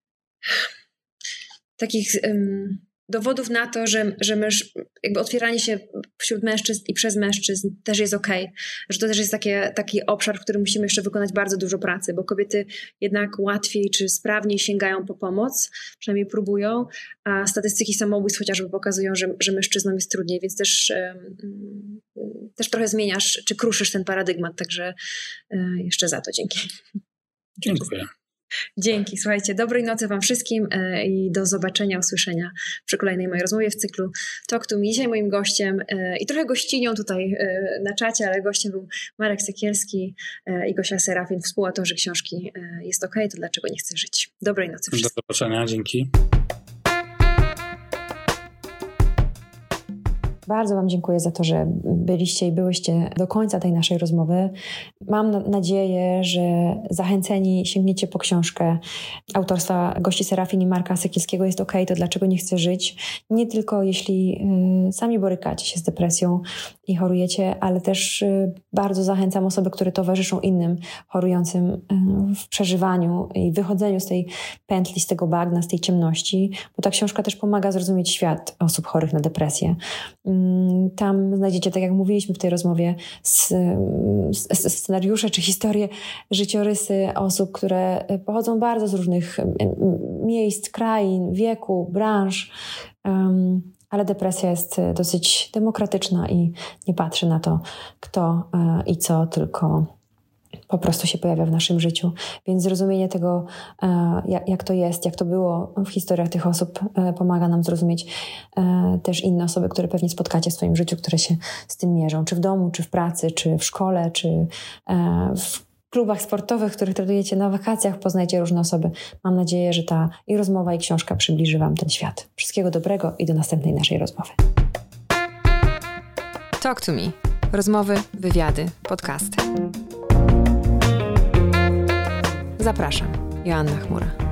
S1: takich um, dowodów na to, że, że myż, jakby otwieranie się wśród mężczyzn i przez mężczyzn też jest ok, że to też jest takie, taki obszar, w którym musimy jeszcze wykonać bardzo dużo pracy, bo kobiety jednak łatwiej czy sprawniej sięgają po pomoc, przynajmniej próbują, a statystyki samobójstw chociażby pokazują, że, że mężczyznom jest trudniej, więc też, też trochę zmieniasz czy kruszysz ten paradygmat, także um, jeszcze za to dzięki.
S2: Dziękuję.
S1: Dzięki, słuchajcie, dobrej nocy Wam wszystkim e, i do zobaczenia, usłyszenia przy kolejnej mojej rozmowie w cyklu Talk to Me. Dzisiaj moim gościem e, i trochę gościnią tutaj e, na czacie, ale gościem był Marek Sekielski i Gosia Serafin, współautorzy książki Jest OK, to dlaczego nie chcę żyć. Dobrej nocy
S2: wszystkim. Do zobaczenia, dzięki.
S1: Bardzo Wam dziękuję za to, że byliście i byłyście do końca tej naszej rozmowy. Mam nadzieję, że zachęceni sięgniecie po książkę autorstwa gości Serafin i Marka Sekielskiego Jest OK, to dlaczego nie chcę żyć? Nie tylko jeśli y, sami borykacie się z depresją i chorujecie, ale też y, bardzo zachęcam osoby, które towarzyszą innym chorującym y, w przeżywaniu i wychodzeniu z tej pętli, z tego bagna, z tej ciemności, bo ta książka też pomaga zrozumieć świat osób chorych na depresję. Mm, tam znajdziecie, tak jak mówiliśmy w tej rozmowie, scenariusze czy historie, życiorysy osób, które pochodzą bardzo z różnych miejsc, krain, wieku, branż. Ale depresja jest dosyć demokratyczna i nie patrzy na to, kto e, i co, tylko po prostu się pojawia w naszym życiu. Więc zrozumienie tego, e, jak to jest, jak to było w historiach tych osób, e, pomaga nam zrozumieć e, też inne osoby, które pewnie spotkacie w swoim życiu, które się z tym mierzą, czy w domu, czy w pracy, czy w szkole, czy w klubach sportowych, których tradujecie na wakacjach, poznajcie różne osoby. Mam nadzieję, że ta i rozmowa, i książka przybliży Wam ten świat. Wszystkiego dobrego i do następnej naszej rozmowy. Talk to me. Rozmowy, wywiady, podcasty. Zapraszam, Joanna Chmura.